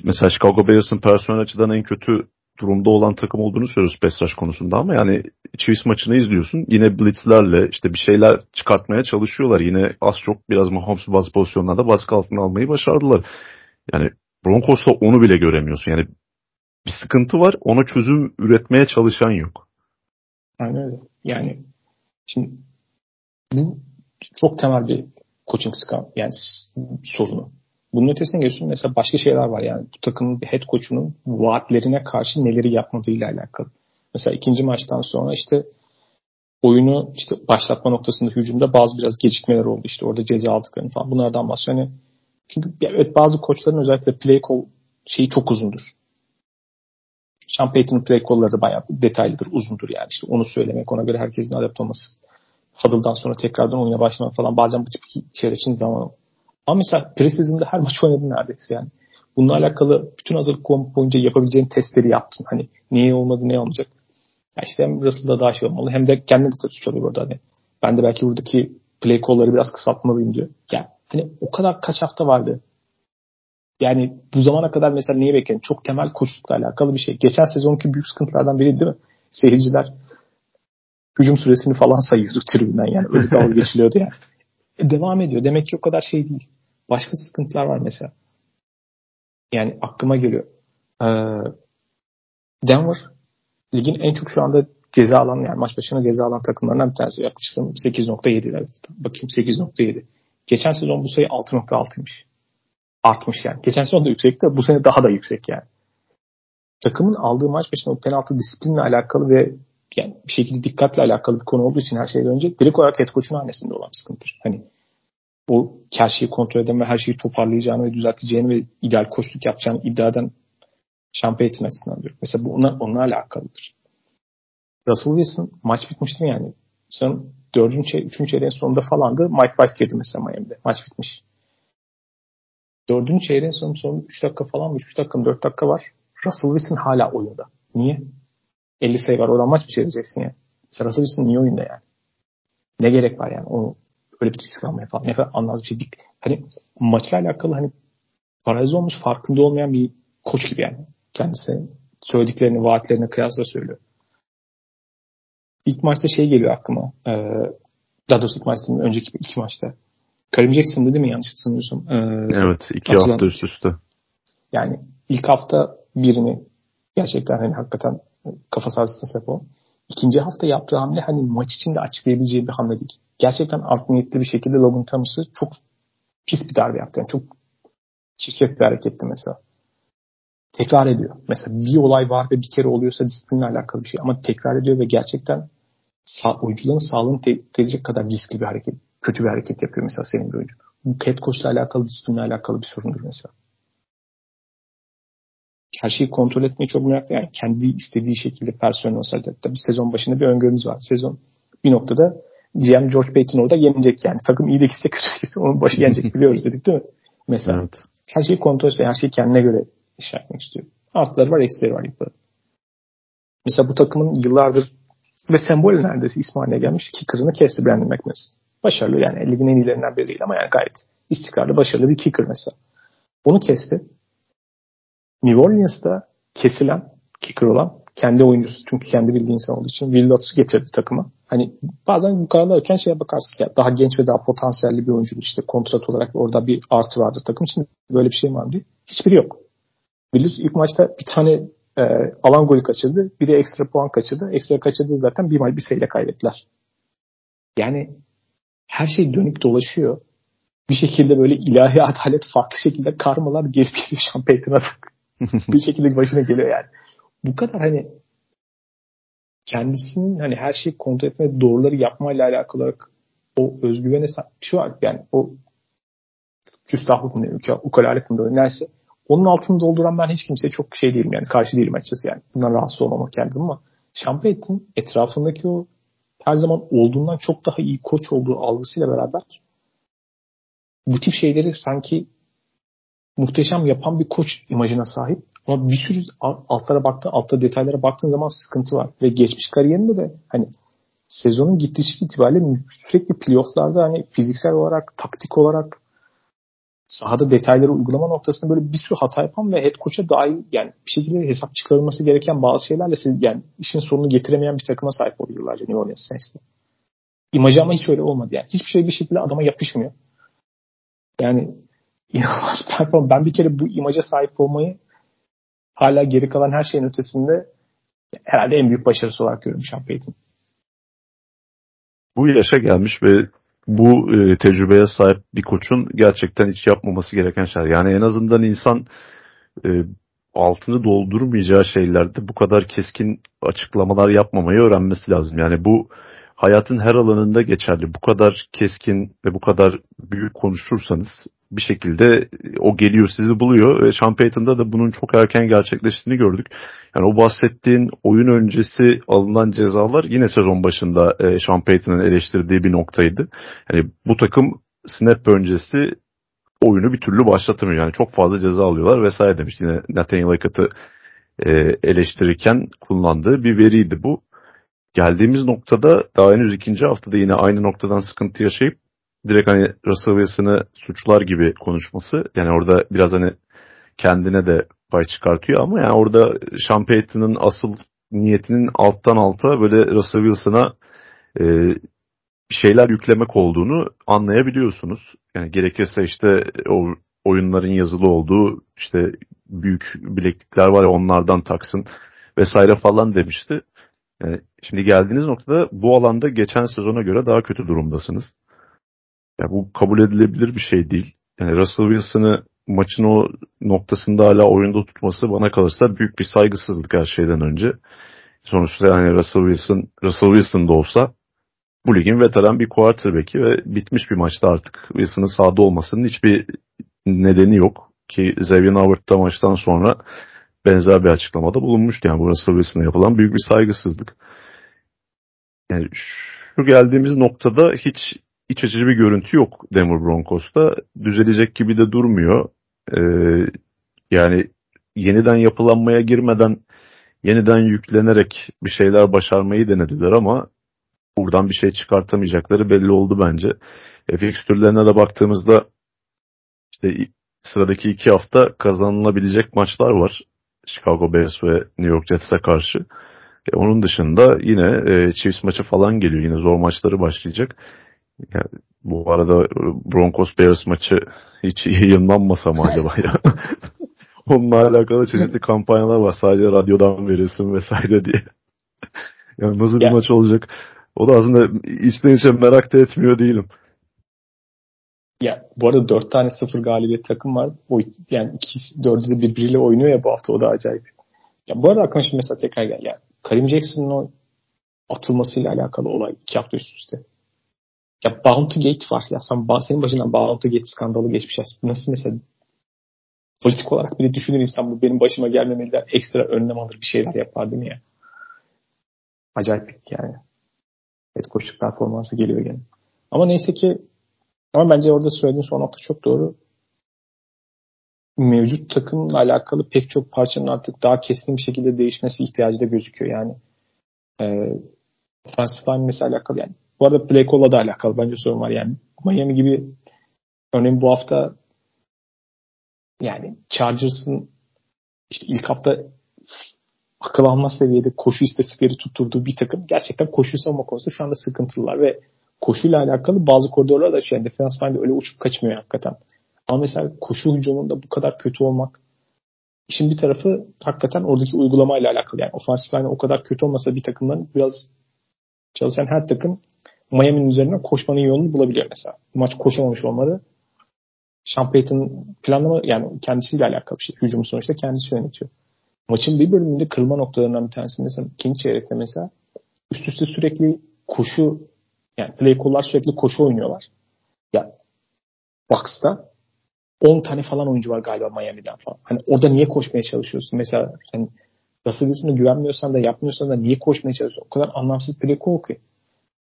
Mesela Chicago Bears'ın personel açıdan en kötü durumda olan takım olduğunu söylüyoruz rush konusunda ama yani Chiefs maçını izliyorsun. Yine blitzlerle işte bir şeyler çıkartmaya çalışıyorlar. Yine az çok biraz Mahomes bazı pozisyonlarda baskı altına almayı başardılar. Yani Broncos'ta onu bile göremiyorsun. Yani bir sıkıntı var ona çözüm üretmeye çalışan yok. Aynen öyle. Yani şimdi bu çok temel bir coaching skam yani sorunu. Bunun ötesine geçiyorsun mesela başka şeyler var yani bu takımın head coach'unun vaatlerine karşı neleri yapmadığıyla alakalı. Mesela ikinci maçtan sonra işte oyunu işte başlatma noktasında hücumda bazı biraz gecikmeler oldu işte orada ceza aldıklarını falan bunlardan bahsediyor. Hani çünkü evet bazı koçların özellikle play call şeyi çok uzundur. Sean Payton'ın play call'ları da bayağı detaylıdır, uzundur yani. işte onu söylemek, ona göre herkesin adapte olması. Huddle'dan sonra tekrardan oyuna başlamak falan bazen bu tip şeyler için zaman ama mesela preseason'da her maç oynadın neredeyse yani. Bununla alakalı bütün hazırlık boyunca yapabileceğin testleri yaptın. Hani niye olmadı ne olmayacak. Ya işte hem Russell'da daha şey olmalı hem de kendine de suç alıyor burada. Hani ben de belki buradaki play call'ları biraz kısaltmalıyım diyor. Yani hani o kadar kaç hafta vardı. Yani bu zamana kadar mesela niye bekledin? Çok temel koçlukla alakalı bir şey. Geçen sezonki büyük sıkıntılardan biri değil mi? Seyirciler hücum süresini falan (laughs) sayıyordu tribünden yani. Öyle dalga geçiliyordu yani. E, devam ediyor. Demek ki o kadar şey değil. Başka sıkıntılar var mesela. Yani aklıma geliyor. Ee, Denver ligin en çok şu anda ceza alan yani maç başına ceza alan takımlarından bir tanesi. Yaklaşık 8.7 evet. Bakayım 8.7. Geçen sezon bu sayı 6.6'ymış. Artmış yani. Geçen sezon da yüksekti bu sene daha da yüksek yani. Takımın aldığı maç başına o penaltı disiplinle alakalı ve yani bir şekilde dikkatle alakalı bir konu olduğu için her şeyden önce direkt olarak head coach'un hanesinde olan bir sıkıntıdır. Hani o her şeyi kontrol eden ve her şeyi toparlayacağını ve düzelteceğini ve ideal koçluk yapacağını iddia eden Payton açısından diyorum. Mesela bu ona, onunla alakalıdır. Russell Wilson maç bitmişti yani. Sen dördüncü, üçüncü çeyreğin sonunda falandı. Mike White girdi mesela Miami'de. Maç bitmiş. Dördüncü çeyreğin sonunda, sonunda 3 dakika falan mı? 3 dakika mı 4 dakika var. Russell Wilson hala oyunda. Niye? 50 sayı var. Oradan maç mı çevireceksin ya? Mesela Russell Wilson niye oyunda yani? Ne gerek var yani? Onu öyle bir risk almaya falan. Ne kadar anlamlı bir şey değil. Hani maçla alakalı hani paralize olmuş farkında olmayan bir koç gibi yani. Kendisi söylediklerini, vaatlerine kıyasla söylüyor. İlk maçta şey geliyor aklıma. Ee, daha doğrusu ilk maçta önceki iki maçta. Karim Jackson'dı değil mi yanlış hatırlamıyorsam? Ee, evet iki atılan, hafta üst üste. Yani ilk hafta birini gerçekten hani hakikaten kafa sahasına sebep o. İkinci hafta yaptığı hamle hani maç içinde açıklayabileceği bir hamle değil. Gerçekten art niyetli bir şekilde Logan Thomas'ı çok pis bir darbe yaptı. Yani çok çirkef bir hareketti mesela. Tekrar ediyor. Mesela bir olay var ve bir kere oluyorsa disiplinle alakalı bir şey ama tekrar ediyor ve gerçekten sağ, oyuncuların sağlığını tehdit edecek kadar riskli bir hareket, kötü bir hareket yapıyor mesela senin bir oyuncu. Bu Cat Coach'la alakalı, disiplinle alakalı bir sorundur mesela her şeyi kontrol etmeyi çok meraklı. Yani kendi istediği şekilde personel olsaydı. Tabii sezon başında bir öngörümüz var. Sezon bir noktada GM George Payton orada yenecek yani. Takım iyi de gitse kötü gitse onun başı yenecek (laughs) biliyoruz dedik değil mi? Mesela evet. her şeyi kontrol ediyor. Her şeyi kendine göre iş yapmak istiyor. Artları var, eksileri var. Yapıları. Mesela bu takımın yıllardır ve sembol neredeyse İsmail'e gelmiş kicker'ını kesti Brandon McManus. Başarılı yani ligin en iyilerinden biri değil ama yani gayet istikrarlı başarılı bir kicker mesela. Onu kesti. New Orleans'ta kesilen kicker olan kendi oyuncusu çünkü kendi bildiği insan olduğu için Will Lutz getirdi takıma. Hani bazen bu kararlarken şeye bakarsın ya daha genç ve daha potansiyelli bir oyuncu işte kontrat olarak orada bir artı vardır takım için böyle bir şey var mı diye. Hiçbiri yok. Lutz ilk maçta bir tane e, alan golü kaçırdı. Bir de ekstra puan kaçırdı. Ekstra kaçırdığı zaten bir maç bir sayıyla kaybettiler. Yani her şey dönüp dolaşıyor. Bir şekilde böyle ilahi adalet farklı şekilde karmalar gelip geliyor Şampiyon'a (laughs) bir şekilde başına geliyor yani. Bu kadar hani kendisinin hani her şeyi kontrol etme, doğruları yapmayla alakalı olarak o özgüvene bir şey var. Yani o küstahlık mı ukalalık mı neyse. Onun altını dolduran ben hiç kimseye çok şey değilim yani. Karşı değilim açıkçası yani. Bundan rahatsız olmamak kendim ama Şampiyet'in etrafındaki o her zaman olduğundan çok daha iyi koç olduğu algısıyla beraber bu tip şeyleri sanki muhteşem yapan bir koç imajına sahip. Ama bir sürü altlara baktığın, altta detaylara baktığın zaman sıkıntı var. Ve geçmiş kariyerinde de hani sezonun gidişi itibariyle sürekli playofflarda hani fiziksel olarak, taktik olarak sahada detayları uygulama noktasında böyle bir sürü hata yapan ve head coach'a dahi yani bir şekilde hesap çıkarılması gereken bazı şeylerle siz, yani işin sonunu getiremeyen bir takıma sahip oldu yıllarca New Orleans Saints'te. İmajı ama hiç öyle olmadı yani. Hiçbir şey bir şekilde adama yapışmıyor. Yani (laughs) inanılmaz performans. Ben bir kere bu imaja sahip olmayı hala geri kalan her şeyin ötesinde herhalde en büyük başarısı olarak görüyorum Sean Payton. Bu yaşa gelmiş ve bu e, tecrübeye sahip bir koçun gerçekten hiç yapmaması gereken şeyler. Yani en azından insan e, altını doldurmayacağı şeylerde bu kadar keskin açıklamalar yapmamayı öğrenmesi lazım. Yani bu hayatın her alanında geçerli. Bu kadar keskin ve bu kadar büyük konuşursanız bir şekilde o geliyor sizi buluyor ve Sean Payton'da da bunun çok erken gerçekleştiğini gördük. Yani o bahsettiğin oyun öncesi alınan cezalar yine sezon başında e, Sean Payton'ın eleştirdiği bir noktaydı. Yani bu takım snap öncesi oyunu bir türlü başlatamıyor. Yani çok fazla ceza alıyorlar vesaire demiş. Yine Nathaniel Hackett'ı e, eleştirirken kullandığı bir veriydi bu. Geldiğimiz noktada daha henüz ikinci haftada yine aynı noktadan sıkıntı yaşayıp direkt hani Russell Wilson'ı suçlar gibi konuşması. Yani orada biraz hani kendine de pay çıkartıyor ama yani orada Sean Payton'ın asıl niyetinin alttan alta böyle Russell Wilson'a e, şeyler yüklemek olduğunu anlayabiliyorsunuz. Yani gerekirse işte o oyunların yazılı olduğu işte büyük bileklikler var ya onlardan taksın vesaire falan demişti. Yani şimdi geldiğiniz noktada bu alanda geçen sezona göre daha kötü durumdasınız. Yani bu kabul edilebilir bir şey değil. Yani Russell Wilson'ı maçın o noktasında hala oyunda tutması bana kalırsa büyük bir saygısızlık her şeyden önce. Sonuçta yani Russell Wilson, Russell Wilson da olsa bu ligin veteran bir quarterback'i ve bitmiş bir maçta artık Wilson'ın sahada olmasının hiçbir nedeni yok. Ki Xavier Howard maçtan sonra benzer bir açıklamada bulunmuştu. Yani bu Russell Wilson'a yapılan büyük bir saygısızlık. Yani şu geldiğimiz noktada hiç iç açıcı bir görüntü yok Denver Broncos'ta. Düzelecek gibi de durmuyor. Ee, yani yeniden yapılanmaya girmeden yeniden yüklenerek bir şeyler başarmayı denediler ama buradan bir şey çıkartamayacakları belli oldu bence. E, fikstürlerine de baktığımızda işte sıradaki iki hafta kazanılabilecek maçlar var. Chicago Bears ve New York Jets'e karşı. E, onun dışında yine e, Chiefs maçı falan geliyor. Yine zor maçları başlayacak. Yani, bu arada Broncos Bears maçı hiç (laughs) yayınlanmasa mı acaba ya? (laughs) Onunla alakalı çeşitli kampanyalar var. Sadece radyodan verilsin vesaire diye. (laughs) yani nasıl bir ya. maç olacak? O da aslında içten içe merak da etmiyor değilim. Ya bu arada dört tane sıfır galibiyet takım var. O yani ikisi dördü de birbiriyle oynuyor ya bu hafta o da acayip. Ya bu arada aklıma şimdi mesela tekrar gel. Yani Karim Jackson'ın o atılmasıyla alakalı olay iki hafta üst üste. Ya Bounty Gate var. Ya sen, senin başından Bounty Gate skandalı geçmiş. Nasıl mesela politik olarak bile düşünür insan bu benim başıma gelmemeliler. Ekstra önlem alır bir şeyler yapar değil mi ya? Acayip yani. Evet koşuk performansı geliyor gene. Ama neyse ki ama bence orada söylediğin son nokta çok doğru. Mevcut takımla alakalı pek çok parçanın artık daha keskin bir şekilde değişmesi ihtiyacı da gözüküyor yani. E, offensive line alakalı yani. Bu arada play call'la da alakalı bence sorun var yani. Miami gibi örneğin bu hafta yani Chargers'ın işte ilk hafta akıl almaz seviyede koşu istatistikleri tutturduğu bir takım gerçekten koşu savunma konusunda şu anda sıkıntılılar ve koşuyla alakalı bazı koridorlar da şey, defans line öyle uçup kaçmıyor hakikaten. Ama mesela koşu hücumunda bu kadar kötü olmak işin bir tarafı hakikaten oradaki uygulamayla alakalı. Yani ofansif line o kadar kötü olmasa bir takımdan biraz çalışan her takım Miami'nin üzerinden koşmanın yolunu bulabiliyor mesela. Maç koşamamış olmalı. Sean Payton planlama yani kendisiyle alakalı bir şey. Hücumu sonuçta kendisi yönetiyor. Maçın bir bölümünde kırılma noktalarından bir tanesinde mesela ikinci çeyrekte mesela üst üste sürekli koşu yani play call'lar sürekli koşu oynuyorlar. Ya Bucks'ta 10 tane falan oyuncu var galiba Miami'den falan. Hani orada niye koşmaya çalışıyorsun? Mesela hani Russell Wilson'a güvenmiyorsan da yapmıyorsan da niye koşmaya çalışıyorsun? O kadar anlamsız play call ki.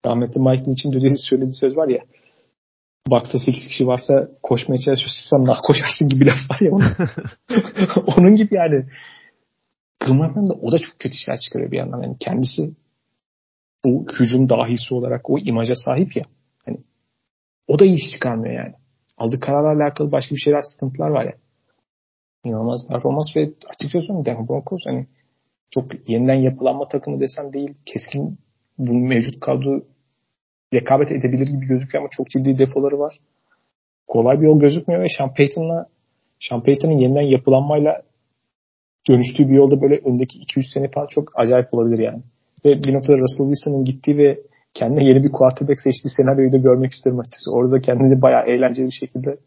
Rahmetli Mike'ın için dediği söylediği söz var ya. Bucks'ta 8 kişi varsa koşmaya çalışıyorsan nasıl koşarsın gibi laf var ya onun. (laughs) onun gibi yani. Kırmardan da o da çok kötü işler çıkarıyor bir yandan. Yani kendisi o hücum dahisi olarak o imaja sahip ya. Hani o da iş çıkarmıyor yani. Aldığı kararlarla alakalı başka bir şeyler sıkıntılar var ya. İnanılmaz performans ve açıkçası Denver Broncos hani çok yeniden yapılanma takımı desem değil. Keskin bu mevcut kadro rekabet edebilir gibi gözüküyor ama çok ciddi defoları var. Kolay bir yol gözükmüyor ve Sean Payton'la Sean Payton'ın yeniden yapılanmayla dönüştüğü bir yolda böyle öndeki 2-3 sene falan çok acayip olabilir yani. Ve bir noktada Russell Wilson'ın gittiği ve kendine yeni bir quarterback seçtiği senaryoyu da görmek istiyorum açıkçası. Orada da kendini bayağı eğlenceli bir şekilde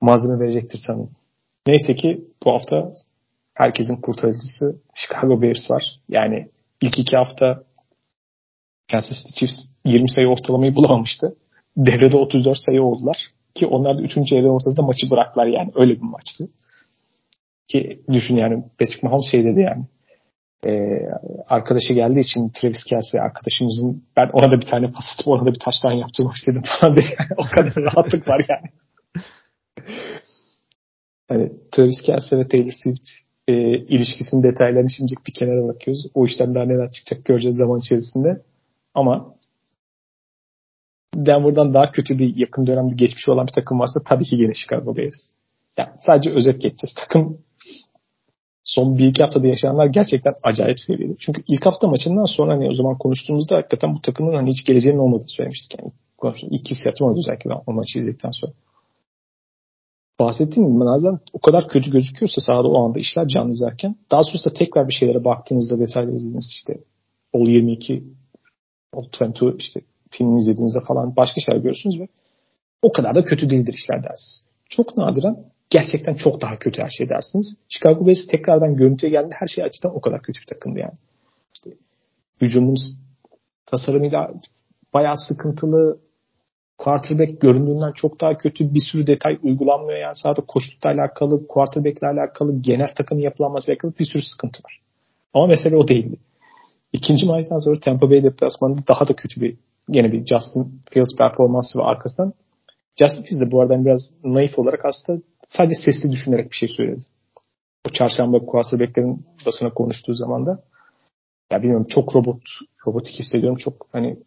malzeme verecektir sanırım. Neyse ki bu hafta herkesin kurtarıcısı Chicago Bears var. Yani ilk iki hafta Kansas City Chiefs 20 sayı ortalamayı bulamamıştı. Devrede 34 sayı oldular. Ki onlar da 3. evre ortasında maçı bıraktılar yani. Öyle bir maçtı. Ki düşün yani Patrick Mahomes şey dedi yani. E, arkadaşı geldiği için Travis Kelsey arkadaşımızın ben ona da bir tane pas atıp ona da bir taştan yaptırmak istedim falan. Yani. (laughs) o kadar rahatlık var yani. hani Travis Kelsey ve Taylor Swift e, ilişkisinin detaylarını şimdi bir kenara bırakıyoruz. O işten daha neler çıkacak göreceğiz zaman içerisinde. Ama Denver'dan daha kötü bir yakın dönemde geçmiş olan bir takım varsa tabii ki gene Chicago Bears. Yani sadece özet geçeceğiz. Takım son bir iki haftada yaşananlar gerçekten acayip seviyede. Çünkü ilk hafta maçından sonra hani o zaman konuştuğumuzda hakikaten bu takımın hani hiç geleceğinin olmadığını söylemiştik. Yani konuştuk. İlk hissiyatım oldu özellikle o maçı izledikten sonra. Bahsettiğim gibi bazen o kadar kötü gözüküyorsa sahada o anda işler canlı izlerken daha sonrasında tekrar bir şeylere baktığınızda detaylı izlediğiniz işte All 22 All 22 işte filmini izlediğinizde falan başka şeyler görürsünüz ve o kadar da kötü değildir işler dersiniz. Çok nadiren gerçekten çok daha kötü her şey dersiniz. Chicago Bears tekrardan görüntüye geldi. Her şey açıdan o kadar kötü bir takımdı yani. İşte hücumun tasarımıyla bayağı sıkıntılı. Quarterback göründüğünden çok daha kötü. Bir sürü detay uygulanmıyor yani. Sadece koşukla alakalı, quarterback'le alakalı, genel takım yapılanması alakalı bir sürü sıkıntı var. Ama mesele o değildi. İkinci maçtan sonra Tampa Bay deplasmanında daha da kötü bir yine bir Justin Fields performansı ve arkasından Justin Fields de bu arada biraz naif olarak aslında sadece sesli düşünerek bir şey söyledi. O çarşamba quarterbacklerin basına konuştuğu zaman da ya bilmiyorum çok robot robotik hissediyorum. Çok hani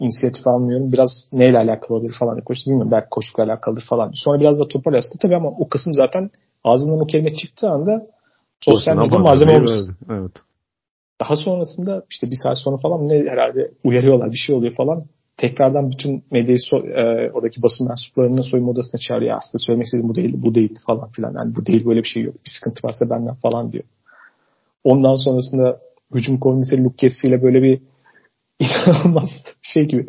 inisiyatif almıyorum. Biraz neyle alakalı olabilir falan. Koştu bilmiyorum. Belki koşukla alakalıdır falan. Sonra biraz da toparlasın tabii ama o kısım zaten ağzından o kelime çıktığı anda sosyal medya malzeme olmuş. Evet. Daha sonrasında işte bir saat sonra falan ne herhalde uyarıyorlar bir şey oluyor falan. Tekrardan bütün medyayı so, e, oradaki basın mensuplarını soyunma odasına çağırıyor. Aslında söylemek istediğim bu değil, bu değil falan filan. Yani bu değil böyle bir şey yok. Bir sıkıntı varsa benden falan diyor. Ondan sonrasında hücum koordinatörü Luke ile böyle bir (laughs) inanılmaz şey gibi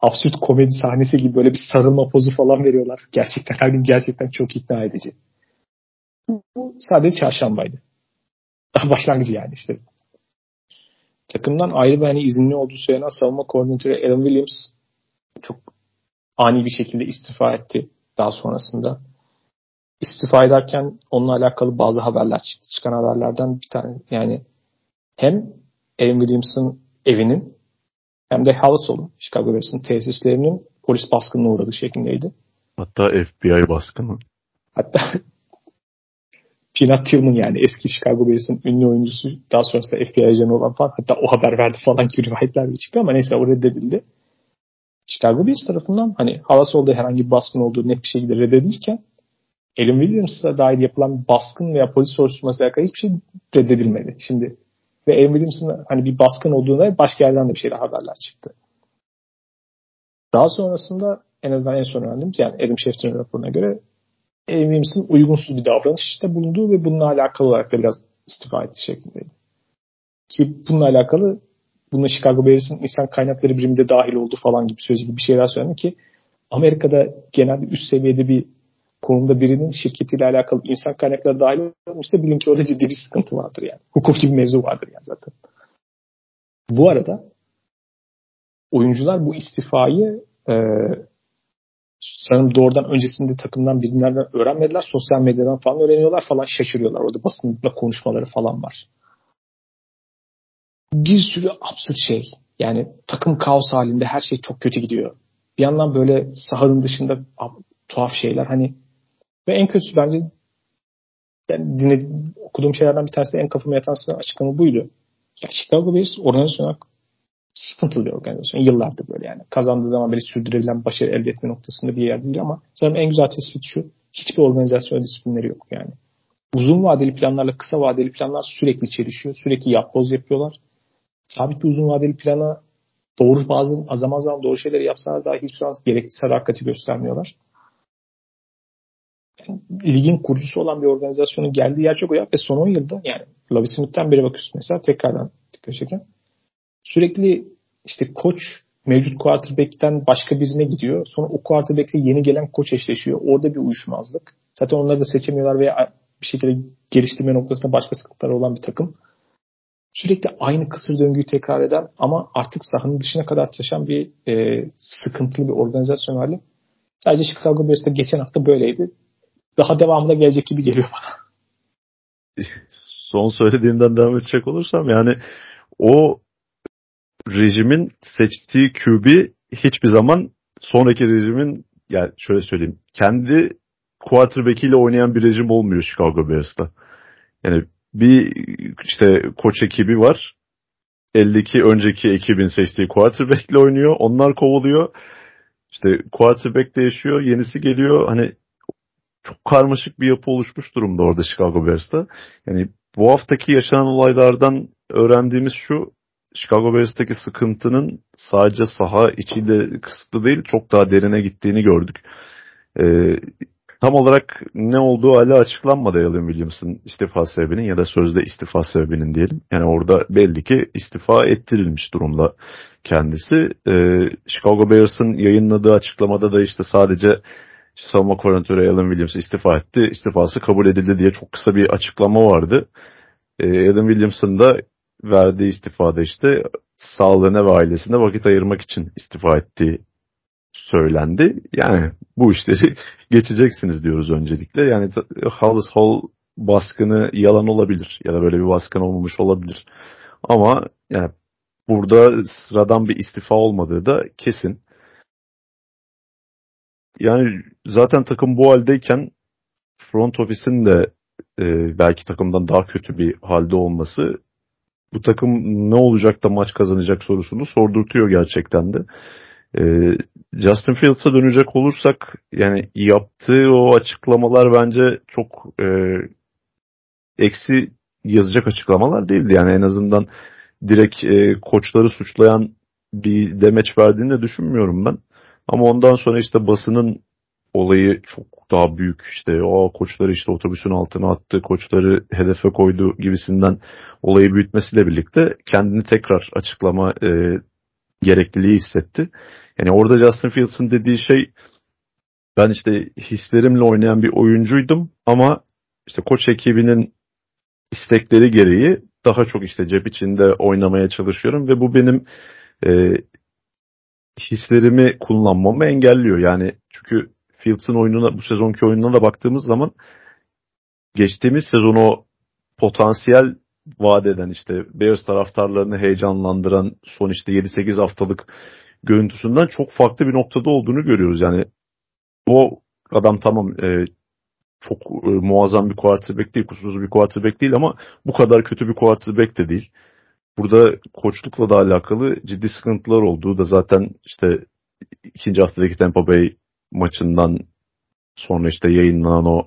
absürt komedi sahnesi gibi böyle bir sarılma pozu falan veriyorlar. Gerçekten her gün gerçekten çok ikna edici. Bu sadece çarşambaydı. (laughs) Başlangıcı yani işte takımdan ayrı bir hani izinli olduğu söylenen savunma koordinatörü Alan Williams çok ani bir şekilde istifa etti daha sonrasında. İstifa ederken onunla alakalı bazı haberler çıktı. Çıkan haberlerden bir tane yani hem Alan Williams'ın evinin hem de Havasol'un Chicago Bears'ın tesislerinin polis baskınına uğradığı şeklindeydi. Hatta FBI baskını. Hatta Peanut Tillman yani eski Chicago Bears'ın ünlü oyuncusu daha sonrasında FBI ajanı olan falan hatta o haber verdi falan gibi rivayetler de çıktı ama neyse o reddedildi. Chicago Bears tarafından hani havası olduğu herhangi bir baskın olduğu net bir şekilde reddedilirken Alan Williams'a dair yapılan baskın veya polis soruşturması alakalı hiçbir şey reddedilmedi. Şimdi ve Alan Williams'ın hani bir baskın olduğuna başka yerden de bir şeyler haberler çıktı. Daha sonrasında en azından en son öğrendiğimiz yani Adam Schefter'ın raporuna göre Williams'ın uygunsuz bir davranışta bulunduğu ve bununla alakalı olarak da biraz istifa etti şeklindeydi. Ki bununla alakalı bununla Chicago Bears'ın insan kaynakları biriminde dahil oldu falan gibi sözü gibi bir şeyler söylendi ki Amerika'da genelde üst seviyede bir konumda birinin şirketiyle alakalı insan kaynakları dahil olmuşsa bilin ki orada ciddi bir sıkıntı vardır yani. Hukuki bir mevzu vardır yani zaten. Bu arada oyuncular bu istifayı e, sanırım doğrudan öncesinde takımdan birilerden öğrenmediler. Sosyal medyadan falan öğreniyorlar falan şaşırıyorlar. Orada basınla konuşmaları falan var. Bir sürü absürt şey. Yani takım kaos halinde her şey çok kötü gidiyor. Bir yandan böyle sahanın dışında tuhaf şeyler hani ve en kötüsü bence yani dinlediğim, okuduğum şeylerden bir tanesi de en kafama yatan açıklama buydu. Ya Chicago Bears organizasyon sıkıntılı bir organizasyon. Yıllardır böyle yani. Kazandığı zaman böyle sürdürebilen başarı elde etme noktasında bir yer değil ama sanırım en güzel tespit şu. Hiçbir organizasyon disiplinleri yok yani. Uzun vadeli planlarla kısa vadeli planlar sürekli çelişiyor. Sürekli yapboz yapıyorlar. Sabit bir uzun vadeli plana doğru bazı zaman zaman doğru şeyleri yapsalar daha hiçbir zaman gerekli sadakati göstermiyorlar. Yani, ligin kurucusu olan bir organizasyonun geldiği yer çok o ya ve son 10 yılda yani Lavi Smith'ten beri bakıyorsun mesela tekrardan dikkat çeken sürekli işte koç mevcut quarterback'ten başka birine gidiyor. Sonra o quarterback'le yeni gelen koç eşleşiyor. Orada bir uyuşmazlık. Zaten onları da seçemiyorlar veya bir şekilde geliştirme noktasında başka sıkıntılar olan bir takım. Sürekli aynı kısır döngüyü tekrar eden ama artık sahanın dışına kadar taşan bir e, sıkıntılı bir organizasyon hali. Sadece Chicago Bears'te geçen hafta böyleydi. Daha devamında gelecek gibi geliyor bana. (laughs) Son söylediğinden devam edecek olursam yani o rejimin seçtiği QB hiçbir zaman sonraki rejimin yani şöyle söyleyeyim kendi quarterback ile oynayan bir rejim olmuyor Chicago Bears'ta. Yani bir işte koç ekibi var. 52 önceki ekibin seçtiği quarterback ile oynuyor. Onlar kovuluyor. İşte quarterback değişiyor. Yenisi geliyor. Hani çok karmaşık bir yapı oluşmuş durumda orada Chicago Bears'ta. Yani bu haftaki yaşanan olaylardan öğrendiğimiz şu Chicago Bears'taki sıkıntının sadece saha içiyle kısıtlı değil çok daha derine gittiğini gördük. Ee, tam olarak ne olduğu hala açıklanmadı Alan Williams'ın istifa sebebinin ya da sözde istifa sebebinin diyelim. Yani orada belli ki istifa ettirilmiş durumda kendisi. Ee, Chicago Bears'ın yayınladığı açıklamada da işte sadece savunma koordinatörü Alan Williams istifa etti. İstifası kabul edildi diye çok kısa bir açıklama vardı. Ee, Alan Williams'ın da verdiği istifada işte sağlığına ve ailesine vakit ayırmak için istifa ettiği söylendi. Yani bu işleri (laughs) geçeceksiniz diyoruz öncelikle. Yani Hollis Hall baskını yalan olabilir ya da böyle bir baskın olmamış olabilir. Ama yani burada sıradan bir istifa olmadığı da kesin. Yani zaten takım bu haldeyken front ofis'in de e, belki takımdan daha kötü bir halde olması bu takım ne olacak da maç kazanacak sorusunu sordurtuyor gerçekten de. Ee, Justin Fields'a dönecek olursak yani yaptığı o açıklamalar bence çok e, eksi yazacak açıklamalar değildi. Yani en azından direkt e, koçları suçlayan bir demeç verdiğini de düşünmüyorum ben. Ama ondan sonra işte basının olayı çok daha büyük işte o koçları işte otobüsün altına attı, koçları hedefe koydu gibisinden olayı büyütmesiyle birlikte kendini tekrar açıklama e, gerekliliği hissetti. Yani orada Justin Fields'ın dediği şey ben işte hislerimle oynayan bir oyuncuydum ama işte koç ekibinin istekleri gereği daha çok işte cep içinde oynamaya çalışıyorum ve bu benim e, hislerimi kullanmamı engelliyor. Yani çünkü Fields'ın oyununa bu sezonki oyununa da baktığımız zaman geçtiğimiz sezon o potansiyel vaat eden işte Bears taraftarlarını heyecanlandıran son işte 7-8 haftalık görüntüsünden çok farklı bir noktada olduğunu görüyoruz. Yani o adam tamam e, çok e, muazzam bir quarterback değil, kusursuz bir quarterback değil ama bu kadar kötü bir quarterback de değil. Burada koçlukla da alakalı ciddi sıkıntılar olduğu da zaten işte ikinci haftadaki Tampa Bay maçından sonra işte yayınlanan o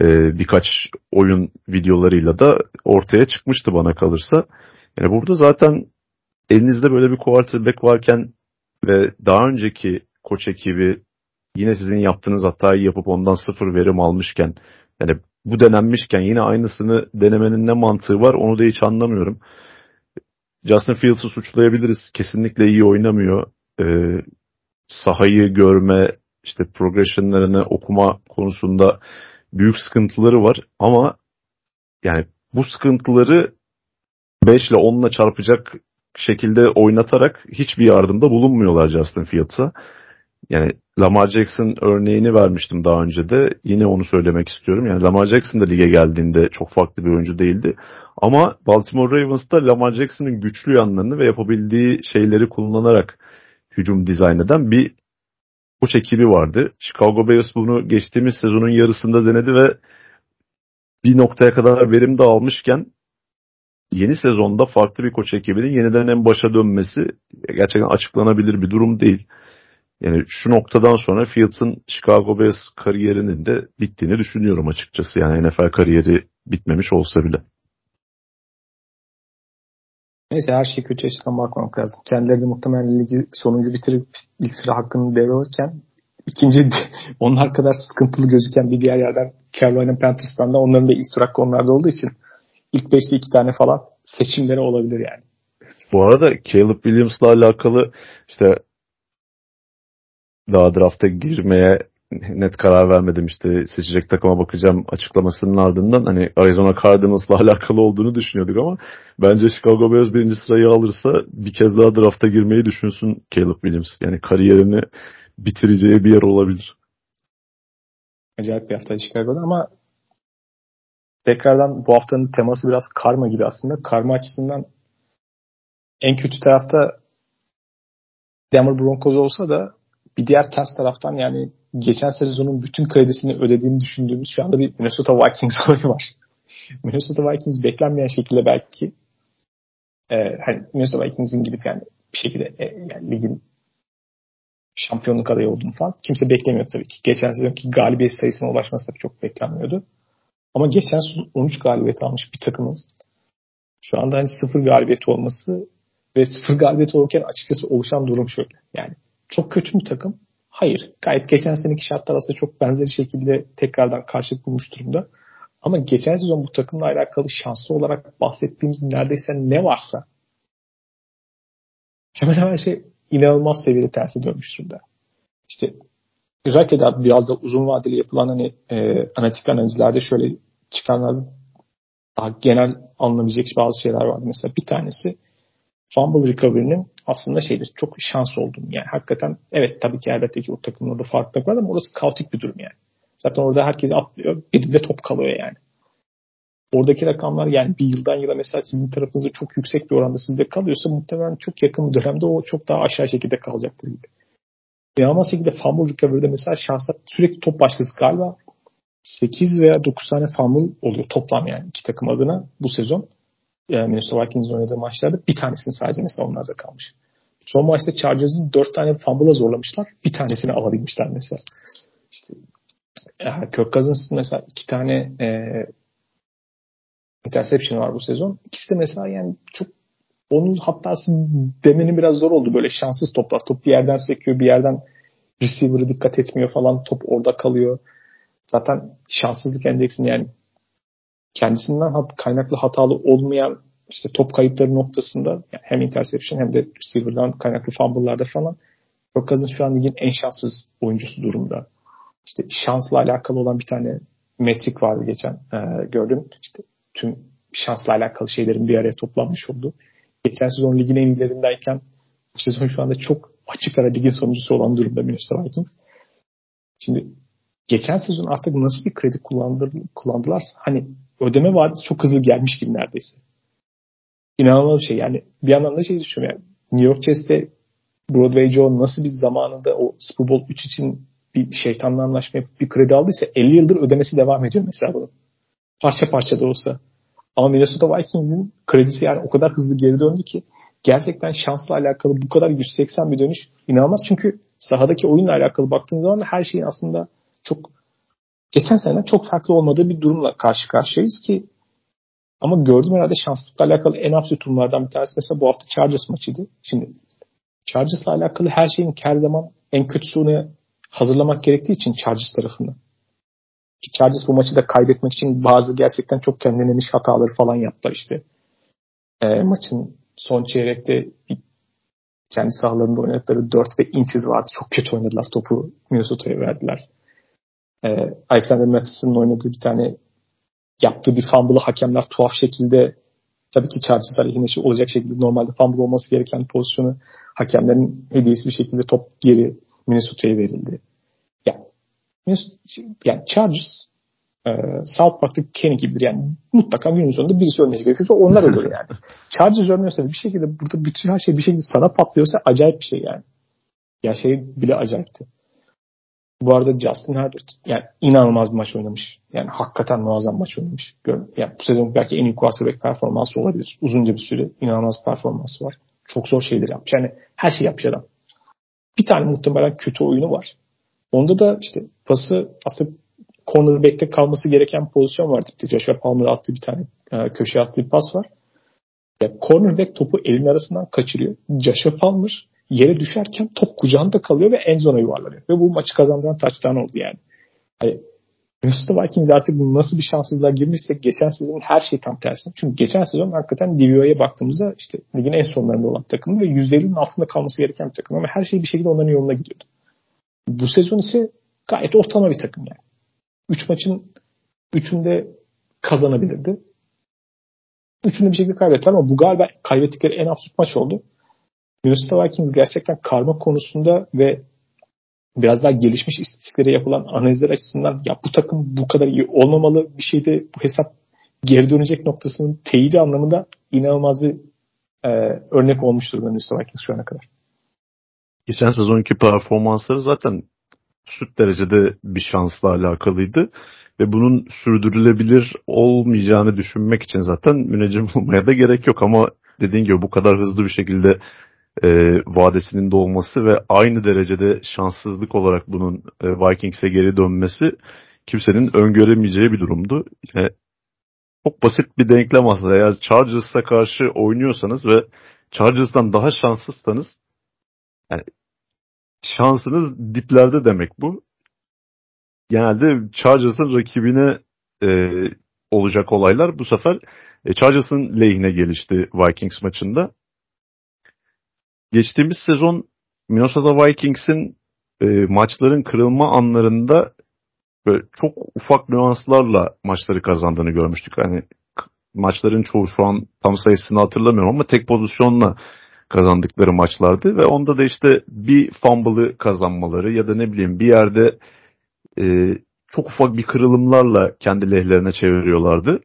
e, birkaç oyun videolarıyla da ortaya çıkmıştı bana kalırsa. Yani burada zaten elinizde böyle bir quarterback varken ve daha önceki koç ekibi yine sizin yaptığınız hatayı yapıp ondan sıfır verim almışken yani bu denenmişken yine aynısını denemenin ne mantığı var onu da hiç anlamıyorum. Justin Fields'ı suçlayabiliriz. Kesinlikle iyi oynamıyor. Ee, sahayı görme, işte progressionlarını okuma konusunda büyük sıkıntıları var ama yani bu sıkıntıları 5 ile 10 ile çarpacak şekilde oynatarak hiçbir yardımda bulunmuyorlar Justin Fields'a. Yani Lamar Jackson örneğini vermiştim daha önce de. Yine onu söylemek istiyorum. Yani Lamar Jackson da lige geldiğinde çok farklı bir oyuncu değildi. Ama Baltimore Ravens'ta Lamar Jackson'ın güçlü yanlarını ve yapabildiği şeyleri kullanarak hücum dizayn eden bir koç ekibi vardı. Chicago Bears bunu geçtiğimiz sezonun yarısında denedi ve bir noktaya kadar verim de almışken yeni sezonda farklı bir koç ekibinin yeniden en başa dönmesi gerçekten açıklanabilir bir durum değil. Yani şu noktadan sonra Fields'ın Chicago Bears kariyerinin de bittiğini düşünüyorum açıkçası. Yani NFL kariyeri bitmemiş olsa bile. Neyse her şey kötü açıdan bakmamak lazım. Kendileri de muhtemelen ligi sonuncu bitirip ilk sıra hakkını devralırken ikinci (laughs) onlar kadar sıkıntılı gözüken bir diğer yerden Carolina Panthers'tan da onların da ilk tur hakkı onlarda olduğu için ilk beşte iki tane falan seçimleri olabilir yani. Bu arada Caleb Williams'la alakalı işte daha drafta girmeye net karar vermedim işte seçecek takıma bakacağım açıklamasının ardından hani Arizona Cardinals'la (laughs) alakalı olduğunu düşünüyorduk ama bence Chicago Bears birinci sırayı alırsa bir kez daha drafta girmeyi düşünsün Caleb Williams. Yani kariyerini bitireceği bir yer olabilir. Acayip bir hafta Chicago'da ama tekrardan bu haftanın teması biraz karma gibi aslında. Karma açısından en kötü tarafta Denver Broncos olsa da bir diğer ters taraftan yani geçen sezonun bütün kredisini ödediğini düşündüğümüz şu anda bir Minnesota Vikings (laughs) olayı var. Minnesota Vikings beklenmeyen şekilde belki e, hani Minnesota Vikings'in gidip yani bir şekilde e, yani ligin şampiyonluk adayı olduğunu falan kimse beklemiyor tabii ki. Geçen sezonki galibiyet sayısına ulaşması da çok beklenmiyordu. Ama geçen sezon 13 galibiyet almış bir takımın şu anda hani sıfır galibiyet olması ve sıfır galibiyet olurken açıkçası oluşan durum şöyle. Yani çok kötü bir takım. Hayır. Gayet geçen seneki şartlar aslında çok benzeri şekilde tekrardan karşılık bulmuş durumda. Ama geçen sezon bu takımla alakalı şanslı olarak bahsettiğimiz neredeyse ne varsa hemen hemen şey inanılmaz seviyede tersi dönmüş durumda. İşte özellikle de biraz da uzun vadeli yapılan hani e, analitik analizlerde şöyle çıkanlar daha genel alınabilecek bazı şeyler vardı. Mesela bir tanesi fumble recovery'nin aslında şeydir çok şans olduğunu yani hakikaten evet tabii ki elbette ki o takımın orada farklılık var ama orası kaotik bir durum yani. Zaten orada herkes atlıyor birinde top kalıyor yani. Oradaki rakamlar yani bir yıldan yıla mesela sizin tarafınızda çok yüksek bir oranda sizde kalıyorsa muhtemelen çok yakın bir dönemde o çok daha aşağı şekilde kalacaktır gibi. İnanılmaz şekilde fumble recovery'de mesela şanslar sürekli top başkası galiba 8 veya 9 tane fumble oluyor toplam yani iki takım adına bu sezon. Yani Minnesota Vikings'in oynadığı maçlarda bir tanesini sadece mesela onlarda kalmış. Son maçta Chargers'ın 4 tane fumble'a zorlamışlar. Bir tanesini alabilmişler mesela. İşte Kirk Cousins'ın mesela iki tane e, interception var bu sezon. İkisi de mesela yani çok onun hatası demenin biraz zor oldu. Böyle şanssız toplar. Top bir yerden sekiyor, bir yerden receiver'ı dikkat etmiyor falan. Top orada kalıyor. Zaten şanssızlık endeksini yani kendisinden kaynaklı hatalı olmayan işte top kayıpları noktasında yani hem interception hem de receiver'dan kaynaklı fumble'larda falan Cousins şu an ligin en şanssız oyuncusu durumda. İşte şansla alakalı olan bir tane metrik vardı geçen e, gördüm. İşte tüm şansla alakalı şeylerin bir araya toplanmış oldu. Geçen sezon ligin en iyilerindeyken bu sezon şu anda çok açık ara ligin sonuncusu olan durumda Minnesota Vikings. Şimdi geçen sezon artık nasıl bir kredi kullandır, kullandılarsa hani ödeme vadisi çok hızlı gelmiş gibi neredeyse. İnanılmaz bir şey. Yani bir yandan da şey düşünüyorum yani New York Jets'te Broadway Joe nasıl bir zamanında o Super Bowl 3 için bir şeytanla anlaşma yapıp bir kredi aldıysa 50 yıldır ödemesi devam ediyor mesela bunu. Parça parça da olsa. Ama Minnesota Vikings'in kredisi yani o kadar hızlı geri döndü ki gerçekten şansla alakalı bu kadar 180 bir dönüş inanılmaz. Çünkü sahadaki oyunla alakalı baktığın zaman her şeyin aslında çok geçen sene çok farklı olmadığı bir durumla karşı karşıyayız ki ama gördüm herhalde şanslıkla alakalı en absürt durumlardan bir tanesi mesela bu hafta Chargers maçıydı. Şimdi Chargers'la alakalı her şeyin her zaman en kötüsünü hazırlamak gerektiği için Chargers tarafından. Chargers bu maçı da kaybetmek için bazı gerçekten çok kendilerini hataları falan yaptılar işte. E, maçın son çeyrekte kendi sahalarında oynadıkları 4 ve inches vardı. Çok kötü oynadılar topu Minnesota'ya verdiler. E, Alexander Mattison'ın oynadığı bir tane yaptığı bir fumble'ı hakemler tuhaf şekilde tabii ki Chargers aleyhine olacak şekilde normalde fumble olması gereken pozisyonu hakemlerin hediyesi bir şekilde top geri Minnesota'ya verildi. Yani, yani Chargers e, South Park'ta Kenny gibidir. Yani mutlaka günün sonunda birisi ölmesi gerekiyorsa onlar ölür yani. (laughs) Chargers ölmüyorsa bir şekilde burada bütün her şey bir şekilde sana patlıyorsa acayip bir şey yani. Ya şey bile acayipti. Bu arada Justin Herbert yani inanılmaz bir maç oynamış. Yani hakikaten muazzam maç oynamış. Yani bu sezon belki en iyi quarterback performansı olabilir. Uzunca bir süre inanılmaz performansı var. Çok zor şeyler yapmış. Yani her şey yapmış adam. Bir tane muhtemelen kötü oyunu var. Onda da işte pası aslında cornerback'te kalması gereken pozisyon var. İşte Joshua Palmer attığı bir tane e, köşeye attığı bir pas var. Ya, cornerback topu elin arasından kaçırıyor. Joshua Palmer yere düşerken top kucağında kalıyor ve en zona yuvarlanıyor. Ve bu maçı kazandıran touchdown oldu yani. yani Minnesota Vikings artık nasıl bir şanssızlığa girmişsek geçen sezon her şey tam tersi. Çünkü geçen sezon hakikaten DVO'ya baktığımızda işte ligin en sonlarında olan takım ve %50'nin altında kalması gereken bir takım ama her şey bir şekilde onların yoluna gidiyordu. Bu sezon ise gayet ortalama bir takım yani. Üç maçın üçünde kazanabilirdi. Üçünde bir şekilde kaybettiler ama bu galiba kaybettikleri en absürt maç oldu. Minnesota Vikings gerçekten karma konusunda ve biraz daha gelişmiş istatistiklere yapılan analizler açısından ya bu takım bu kadar iyi olmamalı bir şeyde bu hesap geri dönecek noktasının teyidi anlamında inanılmaz bir e, örnek olmuştur Minnesota Vikings şu ana kadar. Geçen sezonki performansları zaten süt derecede bir şansla alakalıydı. Ve bunun sürdürülebilir olmayacağını düşünmek için zaten müneccim olmaya da gerek yok. Ama dediğin gibi bu kadar hızlı bir şekilde e, vadesinin dolması ve aynı derecede şanssızlık olarak bunun e, Vikings'e geri dönmesi kimsenin öngöremeyeceği bir durumdu. Yani çok basit bir denklem aslında. Eğer Chargers'a karşı oynuyorsanız ve Chargers'tan daha şanssızsanız yani şansınız diplerde demek bu. Genelde Chargers'ın rakibine e, olacak olaylar bu sefer e, Chargers'ın lehine gelişti Vikings maçında. Geçtiğimiz sezon Minnesota Vikings'in e, maçların kırılma anlarında böyle çok ufak nüanslarla maçları kazandığını görmüştük. Hani maçların çoğu şu an tam sayısını hatırlamıyorum ama tek pozisyonla kazandıkları maçlardı ve onda da işte bir fumble'ı kazanmaları ya da ne bileyim bir yerde e, çok ufak bir kırılımlarla kendi lehlerine çeviriyorlardı.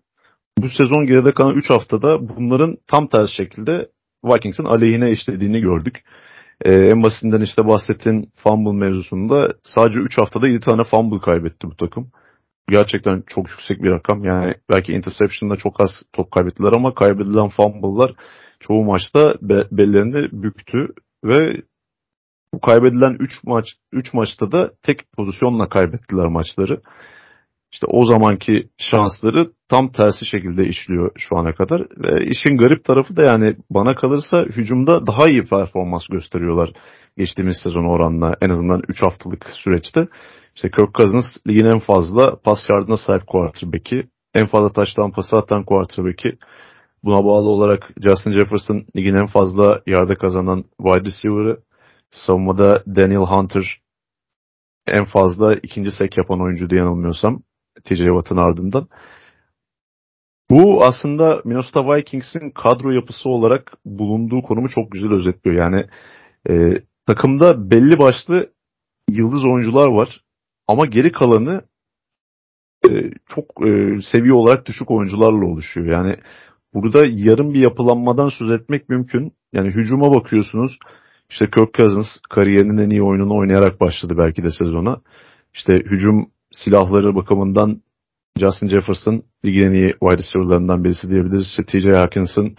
Bu sezon geride kalan 3 haftada bunların tam tersi şekilde Vikings'in aleyhine işlediğini gördük. Ee, en basitinden işte bahsettiğin fumble mevzusunda sadece 3 haftada 7 tane fumble kaybetti bu takım. Gerçekten çok yüksek bir rakam. Yani belki interception'da çok az top kaybettiler ama kaybedilen fumble'lar çoğu maçta be- bellerini büktü ve bu kaybedilen 3 maç 3 maçta da tek pozisyonla kaybettiler maçları. İşte o zamanki şansları tam tersi şekilde işliyor şu ana kadar. Ve işin garip tarafı da yani bana kalırsa hücumda daha iyi performans gösteriyorlar geçtiğimiz sezon oranla en azından 3 haftalık süreçte. İşte Kirk Cousins ligin en fazla pas yardına sahip quarterback'i. En fazla taştan pası atan quarterback'i. Buna bağlı olarak Justin Jefferson ligin en fazla yarda kazanan wide receiver'ı. Savunmada Daniel Hunter en fazla ikinci sek yapan oyuncu diye yanılmıyorsam. TJ Watt'ın ardından. Bu aslında Minnesota Vikings'in kadro yapısı olarak bulunduğu konumu çok güzel özetliyor. Yani e, takımda belli başlı yıldız oyuncular var ama geri kalanı e, çok e, seviye olarak düşük oyuncularla oluşuyor. Yani burada yarım bir yapılanmadan söz etmek mümkün. Yani hücuma bakıyorsunuz. İşte Kirk Cousins kariyerinin en iyi oyununu oynayarak başladı belki de sezona. İşte hücum silahları bakımından Justin Jefferson ligin en iyi wide receiver'larından birisi diyebiliriz. TJ Hawkinson,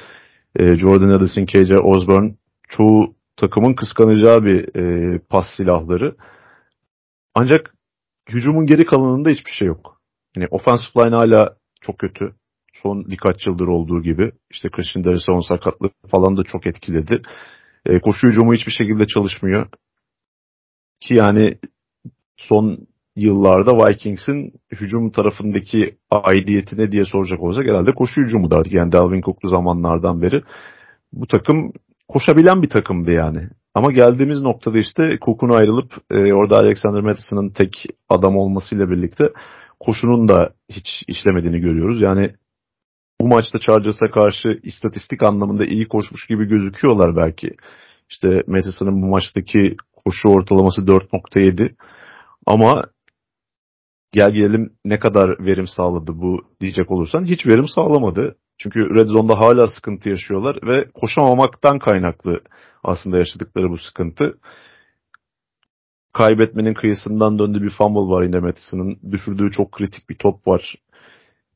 e, Jordan Addison, KJ Osborne çoğu takımın kıskanacağı bir e, pas silahları. Ancak hücumun geri kalanında hiçbir şey yok. Yani offensive line hala çok kötü. Son birkaç yıldır olduğu gibi. İşte Christian Darrison sakatlığı falan da çok etkiledi. E, koşu hücumu hiçbir şekilde çalışmıyor. Ki yani son yıllarda Vikings'in hücum tarafındaki aidiyeti ne diye soracak olacak herhalde koşu hücumu da yani Dalvin Cook'lu zamanlardan beri bu takım koşabilen bir takımdı yani. Ama geldiğimiz noktada işte Cook'un ayrılıp e, orada Alexander Madison'ın tek adam olmasıyla birlikte koşunun da hiç işlemediğini görüyoruz. Yani bu maçta Chargers'a karşı istatistik anlamında iyi koşmuş gibi gözüküyorlar belki. İşte Madison'ın bu maçtaki koşu ortalaması 4.7 ama gel gelelim ne kadar verim sağladı bu diyecek olursan hiç verim sağlamadı. Çünkü Red Zone'da hala sıkıntı yaşıyorlar ve koşamamaktan kaynaklı aslında yaşadıkları bu sıkıntı. kaybetmenin kıyısından döndüğü bir fumble var yine Mattison'ın. Düşürdüğü çok kritik bir top var.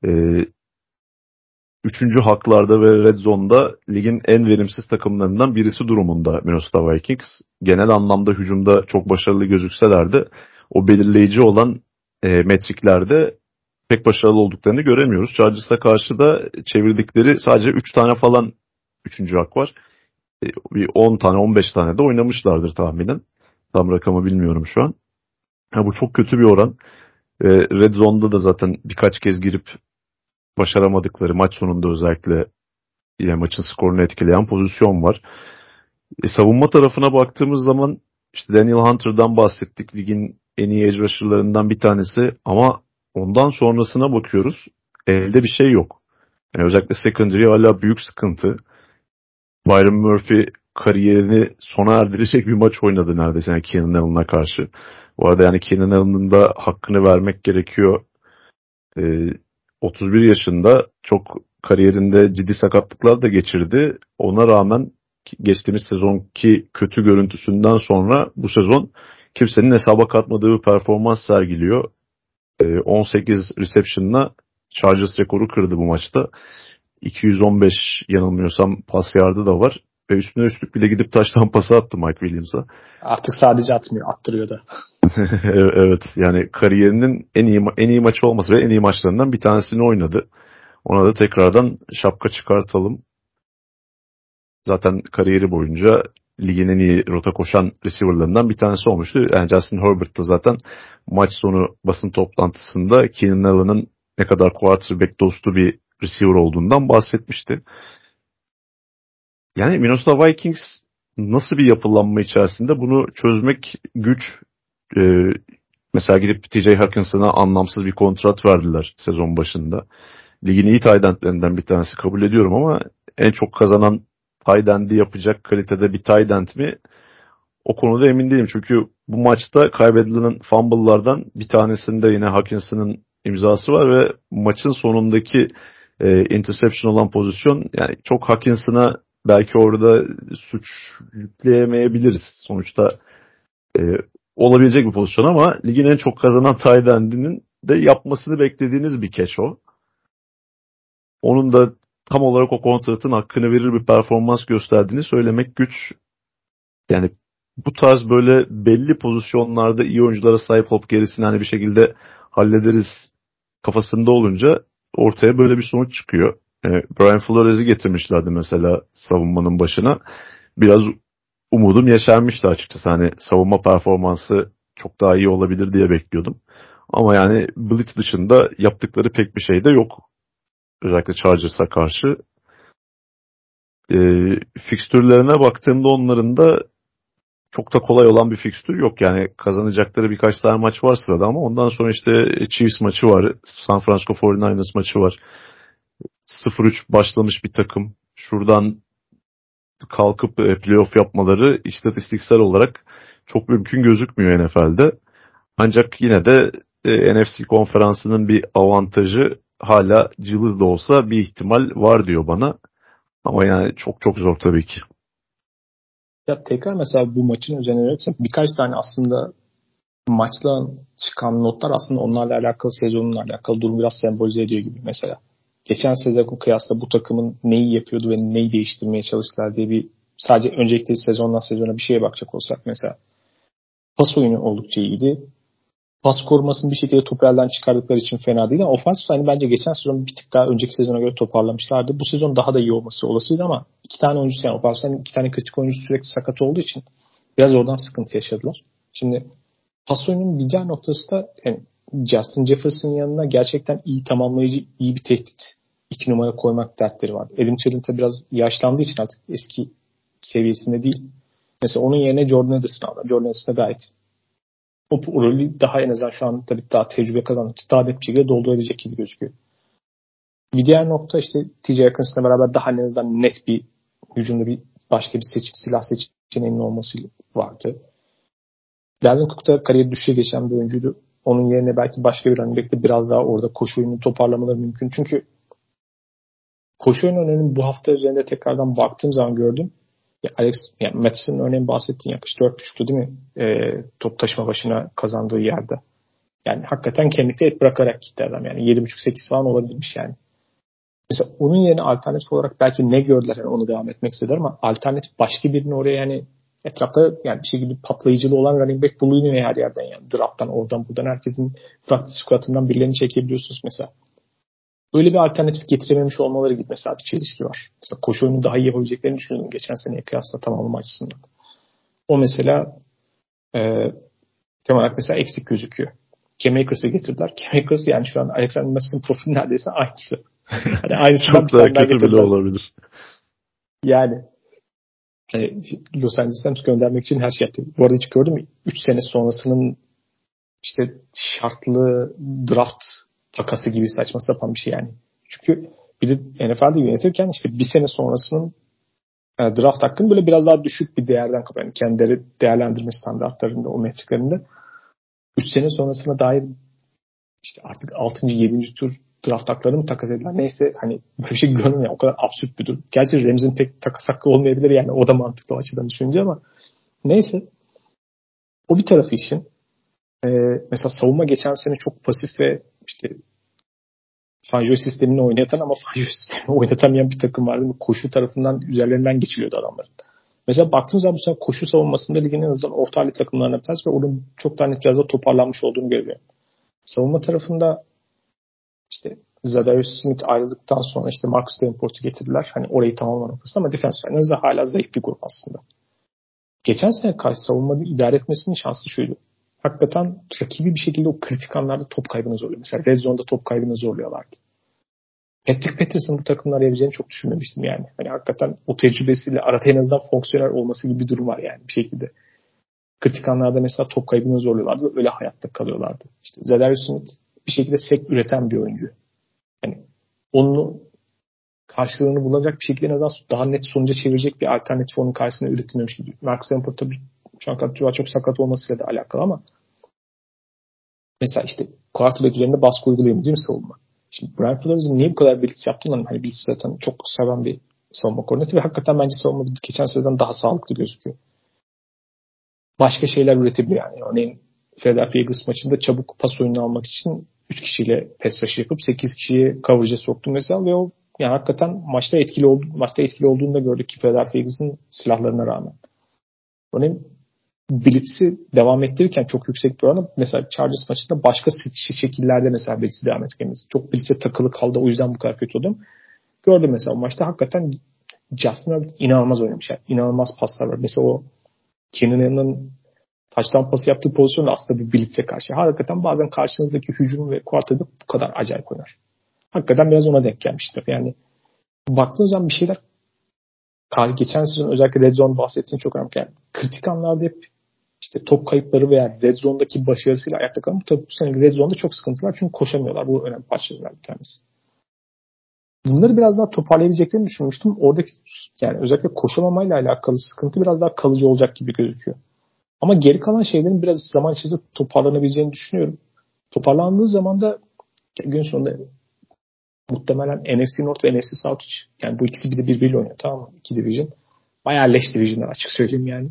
Ee, üçüncü haklarda ve red zone'da ligin en verimsiz takımlarından birisi durumunda Minnesota Vikings. Genel anlamda hücumda çok başarılı gözükseler de o belirleyici olan e, metriklerde pek başarılı olduklarını göremiyoruz. Chargers'a karşı da çevirdikleri sadece 3 tane falan üçüncü hak var. E, bir 10 tane 15 tane de oynamışlardır tahminen. Tam rakamı bilmiyorum şu an. Ha, bu çok kötü bir oran. E, Red Zone'da da zaten birkaç kez girip başaramadıkları maç sonunda özellikle yine maçın skorunu etkileyen pozisyon var. E, savunma tarafına baktığımız zaman işte Daniel Hunter'dan bahsettik. Ligin en iyi edge rusher'larından bir tanesi ama ondan sonrasına bakıyoruz. Elde bir şey yok. Yani özellikle secondary hala büyük sıkıntı. Byron Murphy kariyerini sona erdirecek bir maç oynadı neredeyse yani Keenan Allen'a karşı. Bu arada yani Keenan Allen'ın da hakkını vermek gerekiyor. Ee, 31 yaşında çok kariyerinde ciddi sakatlıklar da geçirdi. Ona rağmen geçtiğimiz sezonki kötü görüntüsünden sonra bu sezon kimsenin hesaba katmadığı bir performans sergiliyor. 18 ee, reception'la Chargers rekoru kırdı bu maçta. 215 yanılmıyorsam pas yardı da var. Ve üstüne üstlük bile gidip taştan (laughs) pası attı Mike Williams'a. Artık sadece atmıyor, attırıyor da. (laughs) evet yani kariyerinin en iyi en iyi maçı olması ve en iyi maçlarından bir tanesini oynadı. Ona da tekrardan şapka çıkartalım. Zaten kariyeri boyunca ligin en iyi rota koşan receiver'larından bir tanesi olmuştu. Yani Justin Herbert da zaten maç sonu basın toplantısında Keenan Allen'ın ne kadar quarterback dostu bir receiver olduğundan bahsetmişti. Yani Minnesota Vikings nasıl bir yapılanma içerisinde bunu çözmek güç. Ee, mesela gidip TJ Hawkinson'a anlamsız bir kontrat verdiler sezon başında. Ligin iyi tight bir tanesi kabul ediyorum ama en çok kazanan tight endi yapacak kalitede bir tight end mi? O konuda emin değilim. Çünkü bu maçta kaybedilen fumble'lardan bir tanesinde yine Hawkinson'ın imzası var ve maçın sonundaki e, interception olan pozisyon yani çok Hawkinson'a belki orada suç yükleyemeyebiliriz. Sonuçta e, olabilecek bir pozisyon ama ligin en çok kazanan tight end'inin de yapmasını beklediğiniz bir catch o. Onun da tam olarak o kontratın hakkını verir bir performans gösterdiğini söylemek güç. Yani bu tarz böyle belli pozisyonlarda iyi oyunculara sahip olup gerisini hani bir şekilde hallederiz kafasında olunca ortaya böyle bir sonuç çıkıyor. E, Brian Flores'i getirmişlerdi mesela savunmanın başına. Biraz umudum yaşarmıştı açıkçası. Hani savunma performansı çok daha iyi olabilir diye bekliyordum. Ama yani Blitz dışında yaptıkları pek bir şey de yok. Özellikle Chargers'a karşı. E, fikstürlerine baktığımda onların da çok da kolay olan bir fikstür yok. Yani kazanacakları birkaç tane maç var sırada ama ondan sonra işte Chiefs maçı var. San Francisco 49ers maçı var. 0-3 başlamış bir takım. Şuradan kalkıp e, playoff yapmaları istatistiksel olarak çok mümkün gözükmüyor NFL'de. Ancak yine de e, NFC konferansının bir avantajı hala cılız da olsa bir ihtimal var diyor bana. Ama yani çok çok zor tabii ki. Ya tekrar mesela bu maçın üzerine verirsek birkaç tane aslında maçla çıkan notlar aslında onlarla alakalı sezonunla alakalı durum biraz sembolize ediyor gibi mesela. Geçen sezon kıyasla bu takımın neyi yapıyordu ve neyi değiştirmeye çalıştılar diye bir sadece öncelikle sezondan sezona bir şeye bakacak olsak mesela pas oyunu oldukça iyiydi pas korumasını bir şekilde topu elden çıkardıkları için fena değil ama ofansif hani bence geçen sezon bir tık daha önceki sezona göre toparlamışlardı. Bu sezon daha da iyi olması olasıydı ama iki tane oyuncusu yani ofansif iki tane kritik oyuncusu sürekli sakat olduğu için biraz oradan sıkıntı yaşadılar. Şimdi pas oyunun bir diğer noktası da yani Justin Jefferson'ın yanına gerçekten iyi tamamlayıcı, iyi bir tehdit iki numara koymak dertleri var. Adam Thielen biraz yaşlandığı için artık eski seviyesinde değil. Mesela onun yerine Jordan Addison aldı. Jordan Addison gayet o rolü daha en azından şu an tabii daha tecrübe kazandıkça daha net bir şekilde doldurabilecek gibi gözüküyor. Bir diğer nokta işte TJ Atkinson'la beraber daha en azından net bir hücumda bir başka bir seçim, silah seçeneğinin olması vardı. Dalvin Cook da kariyeri düşüşe geçen bir oyuncuydu. Onun yerine belki başka bir running back'te biraz daha orada koşu oyunu toparlamaları mümkün. Çünkü koşu oyunu önemli bu hafta üzerinde tekrardan baktığım zaman gördüm. Ya Alex, yani Mattison'ın örneğin bahsettiğin yaklaşık 4.5'tu değil mi? E, top taşıma başına kazandığı yerde. Yani hakikaten kemikte et bırakarak gitti adam. Yani 7.5-8 falan olabilirmiş yani. Mesela onun yerine alternatif olarak belki ne gördüler yani onu devam etmek istediler ama alternatif başka birini oraya yani etrafta yani bir şekilde patlayıcılığı olan running back bulunuyor her yerden yani. Draft'tan oradan buradan herkesin practice squad'ından birilerini çekebiliyorsunuz mesela. Böyle bir alternatif getirememiş olmaları gibi mesela bir çelişki var. Mesela koşu oyunu daha iyi yapabileceklerini düşünüyorum geçen seneye kıyasla tamamlama açısından. O mesela e, temel olarak mesela eksik gözüküyor. Cam Akers'ı getirdiler. Cam Akers yani şu an Alexander Mattison profili neredeyse aynısı. (laughs) Hani aynısından Çok daha kötü bile olabilir. Yani hani Los Angeles Rams göndermek için her şey yaptı. Bu arada hiç gördüm 3 sene sonrasının işte şartlı draft takası gibi saçma sapan bir şey yani. Çünkü bir de NFL'de yönetirken işte bir sene sonrasının e, draft hakkını böyle biraz daha düşük bir değerden kapıyor. Yani kendileri değerlendirme standartlarında, o metriklerinde 3 sene sonrasına dair işte artık 6. 7. tur draft haklarını mı takas ediler? Neyse hani böyle bir şey görmüyorum yani. O kadar absürt bir durum. Gerçi Rams'in pek takas hakkı olmayabilir yani. O da mantıklı o açıdan düşününce ama neyse. O bir tarafı işin. Ee, mesela savunma geçen sene çok pasif ve işte Fangio sistemini oynatan ama (laughs) Fangio sistemini oynatamayan bir takım vardı. Koşu tarafından üzerlerinden geçiliyordu adamların. Mesela baktığımız zaman bu sene koşu savunmasında ligin en azından orta hali takımlarına bir tanesi ve onun çok daha net biraz da toparlanmış olduğunu görüyorum. Savunma tarafında işte Zadarius Smith ayrıldıktan sonra işte Marcus Davenport'u getirdiler. Hani orayı tamamlama noktasında ama defense da hala zayıf bir grup aslında. Geçen sene karşı savunmada idare etmesinin şansı şuydu. Hakikaten rakibi bir şekilde o kritik anlarda top kaybını zorluyor. Mesela Red Zone'da top kaybını zorluyorlardı. Patrick Peterson bu takımları arayabileceğini çok düşünmemiştim yani. Hani hakikaten o tecrübesiyle arada en azından fonksiyonel olması gibi bir durum var yani bir şekilde. Kritik anlarda mesela top kaybını zorluyorlardı ve öyle hayatta kalıyorlardı. İşte Zedarius Smith bir şekilde sek üreten bir oyuncu. Yani onu karşılığını bulacak bir şekilde en azından daha net sonuca çevirecek bir alternatif onun karşısına üretilmemiş gibi. Marcus Lampard tabii an kadar çok sakat olmasıyla da alakalı ama mesela işte quarterback üzerinde baskı uygulayamıyor değil mi savunma? Şimdi Brian Flores'in niye bu kadar blitz yaptığını hani blitz zaten çok seven bir savunma koordinatörü ve hakikaten bence savunma geçen seneden daha sağlıklı gözüküyor. Başka şeyler üretebiliyor yani. Örneğin Philadelphia Eagles maçında çabuk pas oyunu almak için 3 kişiyle pes rush yapıp 8 kişiyi coverage'e soktu mesela ve o yani hakikaten maçta etkili oldu, maçta etkili olduğunu da gördük ki Philadelphia Eagles'ın silahlarına rağmen. Örneğin Blitz'i devam ettirirken çok yüksek bir oranı mesela Chargers maçında başka şekillerde mesela Blitz'i devam ettirken çok Blitz'e takılı kaldı o yüzden bu kadar kötü oldum. Gördüm mesela maçta hakikaten Justin Herbert inanılmaz oynamış. Yani inanılmaz paslar var. Mesela o Keenan'ın taçtan pası yaptığı pozisyon da aslında bir Blitz'e karşı. Hakikaten bazen karşınızdaki hücum ve quarterback bu kadar acayip oynar. Hakikaten biraz ona denk gelmiştir. Yani baktığınız zaman bir şeyler geçen sezon özellikle Red Zone bahsettiğin çok önemli. Yani kritik anlarda hep işte top kayıpları veya Red Zone'daki başarısıyla ayakta kalan tabii bu sene Red Zone'da çok sıkıntılar çünkü koşamıyorlar. Bu önemli parçalardan bir tanesi. Bunları biraz daha toparlayabileceklerini düşünmüştüm. Oradaki yani özellikle koşamamayla alakalı sıkıntı biraz daha kalıcı olacak gibi gözüküyor. Ama geri kalan şeylerin biraz zaman içerisinde toparlanabileceğini düşünüyorum. Toparlandığı zaman da gün sonunda muhtemelen NFC North ve NFC South yani bu ikisi bir de birbiriyle oynuyor tamam mı? İki division. Bayağı leş divisionlar açık söyleyeyim yani.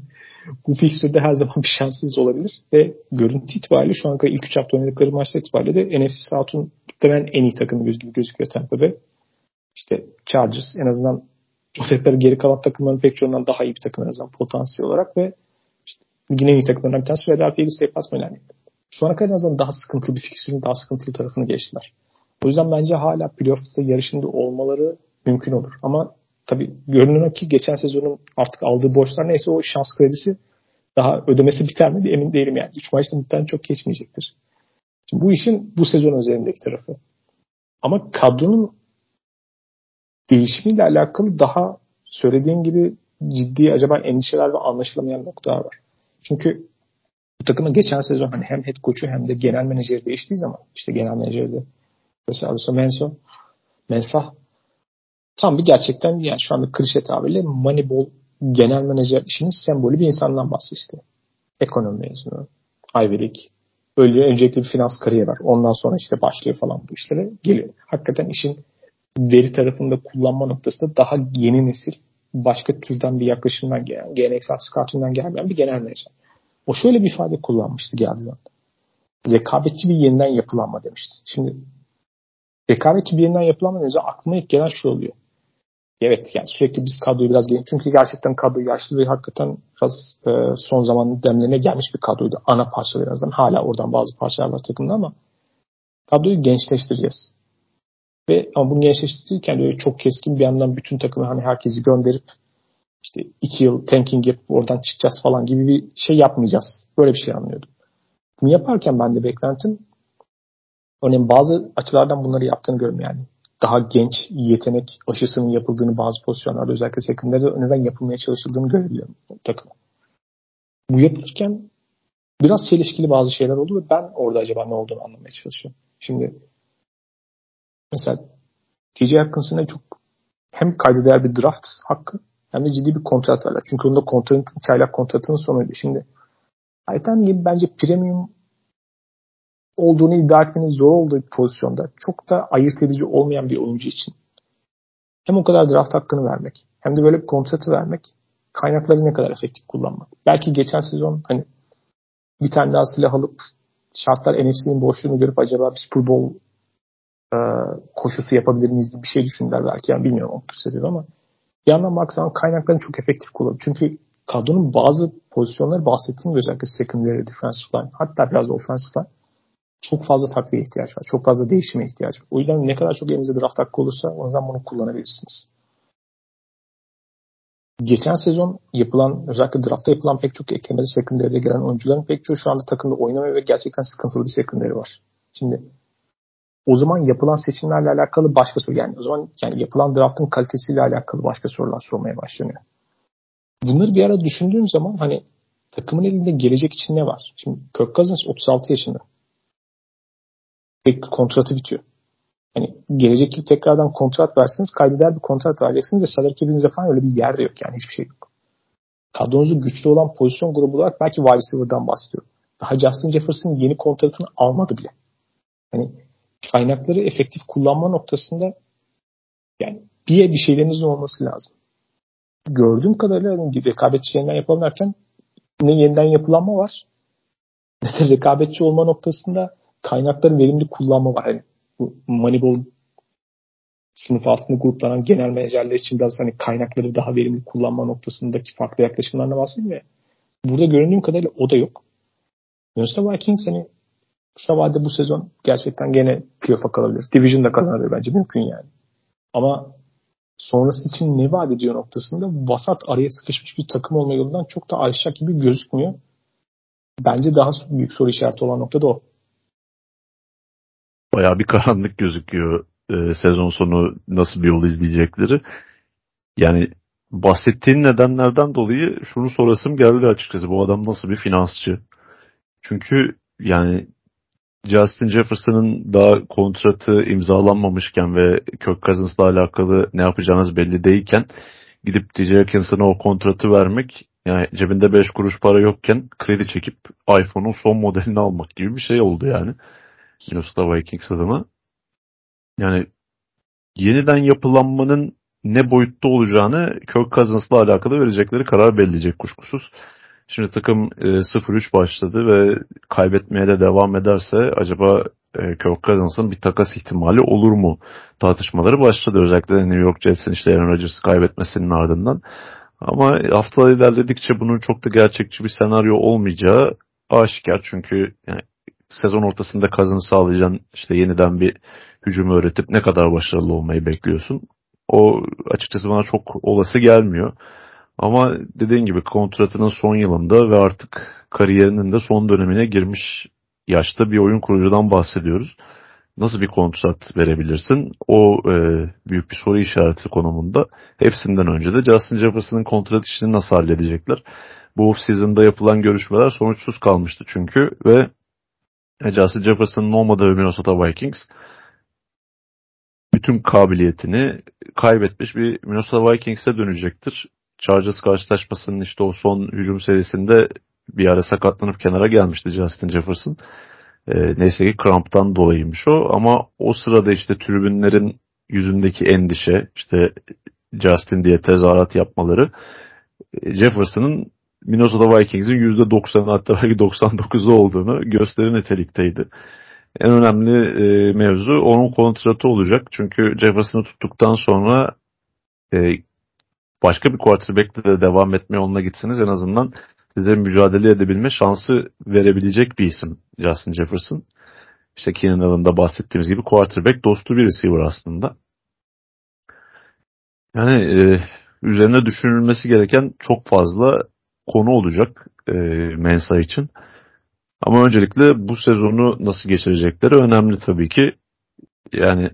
Bu fikstürde her zaman (laughs) bir şanssız olabilir ve görüntü itibariyle şu an ilk üç hafta oynadıkları maçta itibariyle de NFC South'un muhtemelen en iyi takımı göz gibi gözüküyor Tampa Bay. İşte Chargers en azından Rotetleri geri kalan takımların pek çoğundan daha iyi bir takım en azından potansiyel olarak ve işte ligin en iyi takımlarından bir tanesi Philadelphia Eagles deplasmanı yani. Şu ana kadar en azından daha sıkıntılı bir fikstürün daha sıkıntılı tarafını geçtiler. O yüzden bence hala playoff'ta yarışında olmaları mümkün olur. Ama tabii görünen ki geçen sezonun artık aldığı borçlar neyse o şans kredisi daha ödemesi biter mi emin değilim yani. 3 maçta muhtemelen çok geçmeyecektir. Şimdi bu işin bu sezon üzerindeki tarafı. Ama kadronun değişimiyle alakalı daha söylediğin gibi ciddi acaba endişeler ve anlaşılamayan noktalar var. Çünkü bu takımın geçen sezon hani hem head coach'u hem de genel menajeri değiştiği zaman işte genel menajeri de mesela Menso Mensah tam bir gerçekten yani şu anda klişe tabirle Moneyball genel menajer işinin sembolü bir insandan bahsetti. Ekonomi mezunu. Ivy League. Öyle öncelikle bir finans kariyeri var. Ondan sonra işte başlıyor falan bu işlere geliyor. Hakikaten işin veri tarafında kullanma noktasında daha yeni nesil başka türden bir yaklaşımdan gelen, geleneksel scouting'den gelmeyen bir genel menajer. O şöyle bir ifade kullanmıştı geldiği zaman. Rekabetçi bir yeniden yapılanma demişti. Şimdi rekabetçi bir yeniden yapılanma deyince aklıma ilk gelen şu oluyor. Evet yani sürekli biz kadroyu biraz genç. Çünkü gerçekten kadro yaşlı ve hakikaten biraz e, son zaman demlerine gelmiş bir kadroydu. Ana parça birazdan. Hala oradan bazı parçalar var takımda ama kadroyu gençleştireceğiz. Ve ama bunu gençleştirirken böyle çok keskin bir yandan bütün takımı hani herkesi gönderip işte iki yıl tanking yapıp oradan çıkacağız falan gibi bir şey yapmayacağız. Böyle bir şey anlıyordum. Bunu yaparken ben de beklentim örneğin bazı açılardan bunları yaptığını görüyorum yani. Daha genç yetenek aşısının yapıldığını bazı pozisyonlarda özellikle sekunderde neden yapılmaya çalışıldığını görebiliyorum takım. Bu yapılırken biraz çelişkili bazı şeyler oldu ve ben orada acaba ne olduğunu anlamaya çalışıyorum. Şimdi mesela TJ Hawkinson'a çok hem kayda değer bir draft hakkı hem de ciddi bir kontrat verler. Çünkü onda kontratın, çaylak kontratının sonuydu. Şimdi Ayten gibi bence premium olduğunu iddia etmenin zor olduğu bir pozisyonda çok da ayırt edici olmayan bir oyuncu için hem o kadar draft hakkını vermek hem de böyle bir kontratı vermek kaynakları ne kadar efektif kullanmak. Belki geçen sezon hani bir tane daha silah alıp şartlar NFC'nin boşluğunu görüp acaba bir Super Bowl e, koşusu yapabilir miyiz gibi bir şey düşündüler belki. Yani bilmiyorum o sebebi ama bir yandan baksan kaynaklarını çok efektif kullanıyor. Çünkü kadronun bazı pozisyonları bahsettiğim özellikle secondary, defensive line hatta biraz offensive line çok fazla takviye ihtiyaç var. Çok fazla değişime ihtiyaç var. O yüzden ne kadar çok elinizde draft hakkı olursa o zaman bunu kullanabilirsiniz. Geçen sezon yapılan, özellikle draftta yapılan pek çok eklemeli secondary'de gelen oyuncuların pek çoğu şu anda takımda oynamıyor ve gerçekten sıkıntılı bir secondary var. Şimdi o zaman yapılan seçimlerle alakalı başka soru yani o zaman yani yapılan draftın kalitesiyle alakalı başka sorular sormaya başlanıyor. Bunları bir ara düşündüğüm zaman hani takımın elinde gelecek için ne var? Şimdi Kirk Cousins 36 yaşında. Pek kontratı bitiyor. Hani gelecek yıl tekrardan kontrat verseniz kaydeder bir kontrat vereceksiniz ve salary cap'inizde falan öyle bir yer de yok yani hiçbir şey yok. Kadronuzun güçlü olan pozisyon grubu olarak belki wide receiver'dan bahsediyorum. Daha Justin Jefferson yeni kontratını almadı bile. Hani kaynakları efektif kullanma noktasında yani bir bir şeylerinizin olması lazım. Gördüğüm kadarıyla hani rekabetçi yeniden yapalım ne yeniden yapılanma var ne de rekabetçi olma noktasında kaynakları verimli kullanma var. Yani bu Moneyball sınıf altında gruplanan genel menajerler için biraz hani kaynakları daha verimli kullanma noktasındaki farklı yaklaşımlarına bahsedeyim ya. Burada göründüğüm kadarıyla o da yok. Minnesota Vikings hani kısa vadede bu sezon gerçekten gene playoff'a kalabilir. Division da kazanabilir bence mümkün yani. Ama sonrası için ne vaat ediyor noktasında vasat araya sıkışmış bir takım olma yolundan çok da aşağı gibi gözükmüyor. Bence daha büyük soru işareti olan nokta da o. Bayağı bir karanlık gözüküyor e, sezon sonu nasıl bir yol izleyecekleri. Yani bahsettiğin nedenlerden dolayı şunu sorasım geldi açıkçası. Bu adam nasıl bir finansçı? Çünkü yani Justin Jefferson'ın daha kontratı imzalanmamışken ve Kirk Cousins'la alakalı ne yapacağınız belli değilken gidip DJ Atkinson'a o kontratı vermek yani cebinde 5 kuruş para yokken kredi çekip iPhone'un son modelini almak gibi bir şey oldu yani. Minnesota Vikings adına. Yani yeniden yapılanmanın ne boyutta olacağını Kirk Cousins'la alakalı verecekleri karar belirleyecek kuşkusuz. Şimdi takım e, 0-3 başladı ve kaybetmeye de devam ederse acaba e, Kirk Cousins'ın bir takas ihtimali olur mu tartışmaları başladı. Özellikle New York Jets'in işte Aaron Rodgers'ı kaybetmesinin ardından. Ama haftalar ilerledikçe bunun çok da gerçekçi bir senaryo olmayacağı aşikar. Çünkü yani sezon ortasında kazını sağlayacaksın işte yeniden bir hücumu öğretip ne kadar başarılı olmayı bekliyorsun. O açıkçası bana çok olası gelmiyor. Ama dediğin gibi kontratının son yılında ve artık kariyerinin de son dönemine girmiş yaşta bir oyun kurucudan bahsediyoruz. Nasıl bir kontrat verebilirsin? O e, büyük bir soru işareti konumunda. Hepsinden önce de Justin Jefferson'ın kontrat işini nasıl halledecekler? Bu off-season'da yapılan görüşmeler sonuçsuz kalmıştı çünkü ve Justin Jefferson'ın olmadığı Minnesota Vikings bütün kabiliyetini kaybetmiş bir Minnesota Vikings'e dönecektir. Chargers karşılaşmasının işte o son hücum serisinde bir ara sakatlanıp kenara gelmişti Justin Jefferson. E, neyse ki kramptan dolayıymış o ama o sırada işte tribünlerin yüzündeki endişe işte Justin diye tezahürat yapmaları e, Jefferson'ın Minnesota Vikings'in %90 hatta belki 99'u olduğunu gösterir nitelikteydi. En önemli e, mevzu onun kontratı olacak. Çünkü Jefferson'ı tuttuktan sonra e, başka bir quarterback'le de devam etme yoluna gitseniz en azından size mücadele edebilme şansı verebilecek bir isim Justin Jefferson. İşte Keenan Allen'da bahsettiğimiz gibi quarterback dostu bir receiver aslında. Yani e, üzerine düşünülmesi gereken çok fazla konu olacak e, Mensa için. Ama öncelikle bu sezonu nasıl geçirecekleri önemli tabii ki. Yani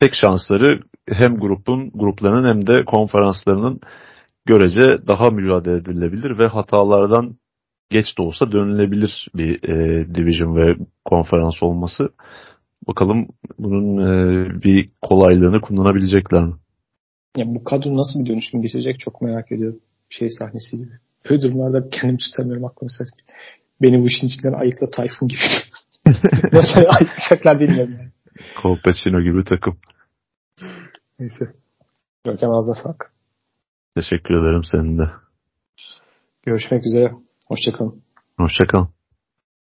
tek şansları hem grupun gruplarının hem de konferanslarının görece daha mücadele edilebilir ve hatalardan geç de olsa dönülebilir bir e, division ve konferans olması. Bakalım bunun e, bir kolaylığını kullanabilecekler mi? Ya bu kadro nasıl bir dönüşüm geçirecek çok merak ediyorum. Şey sahnesi gibi. Böyle durumlarda kendim tutamıyorum aklıma sadece. Beni bu işin içinden ayıkla Tayfun gibi. (laughs) nasıl ayıklayacaklar bilmiyorum yani. Colpacino gibi takım. Neyse. Görkem ağzına sağlık. Teşekkür ederim senin de. Görüşmek üzere. Hoşçakalın. Hoşçakalın.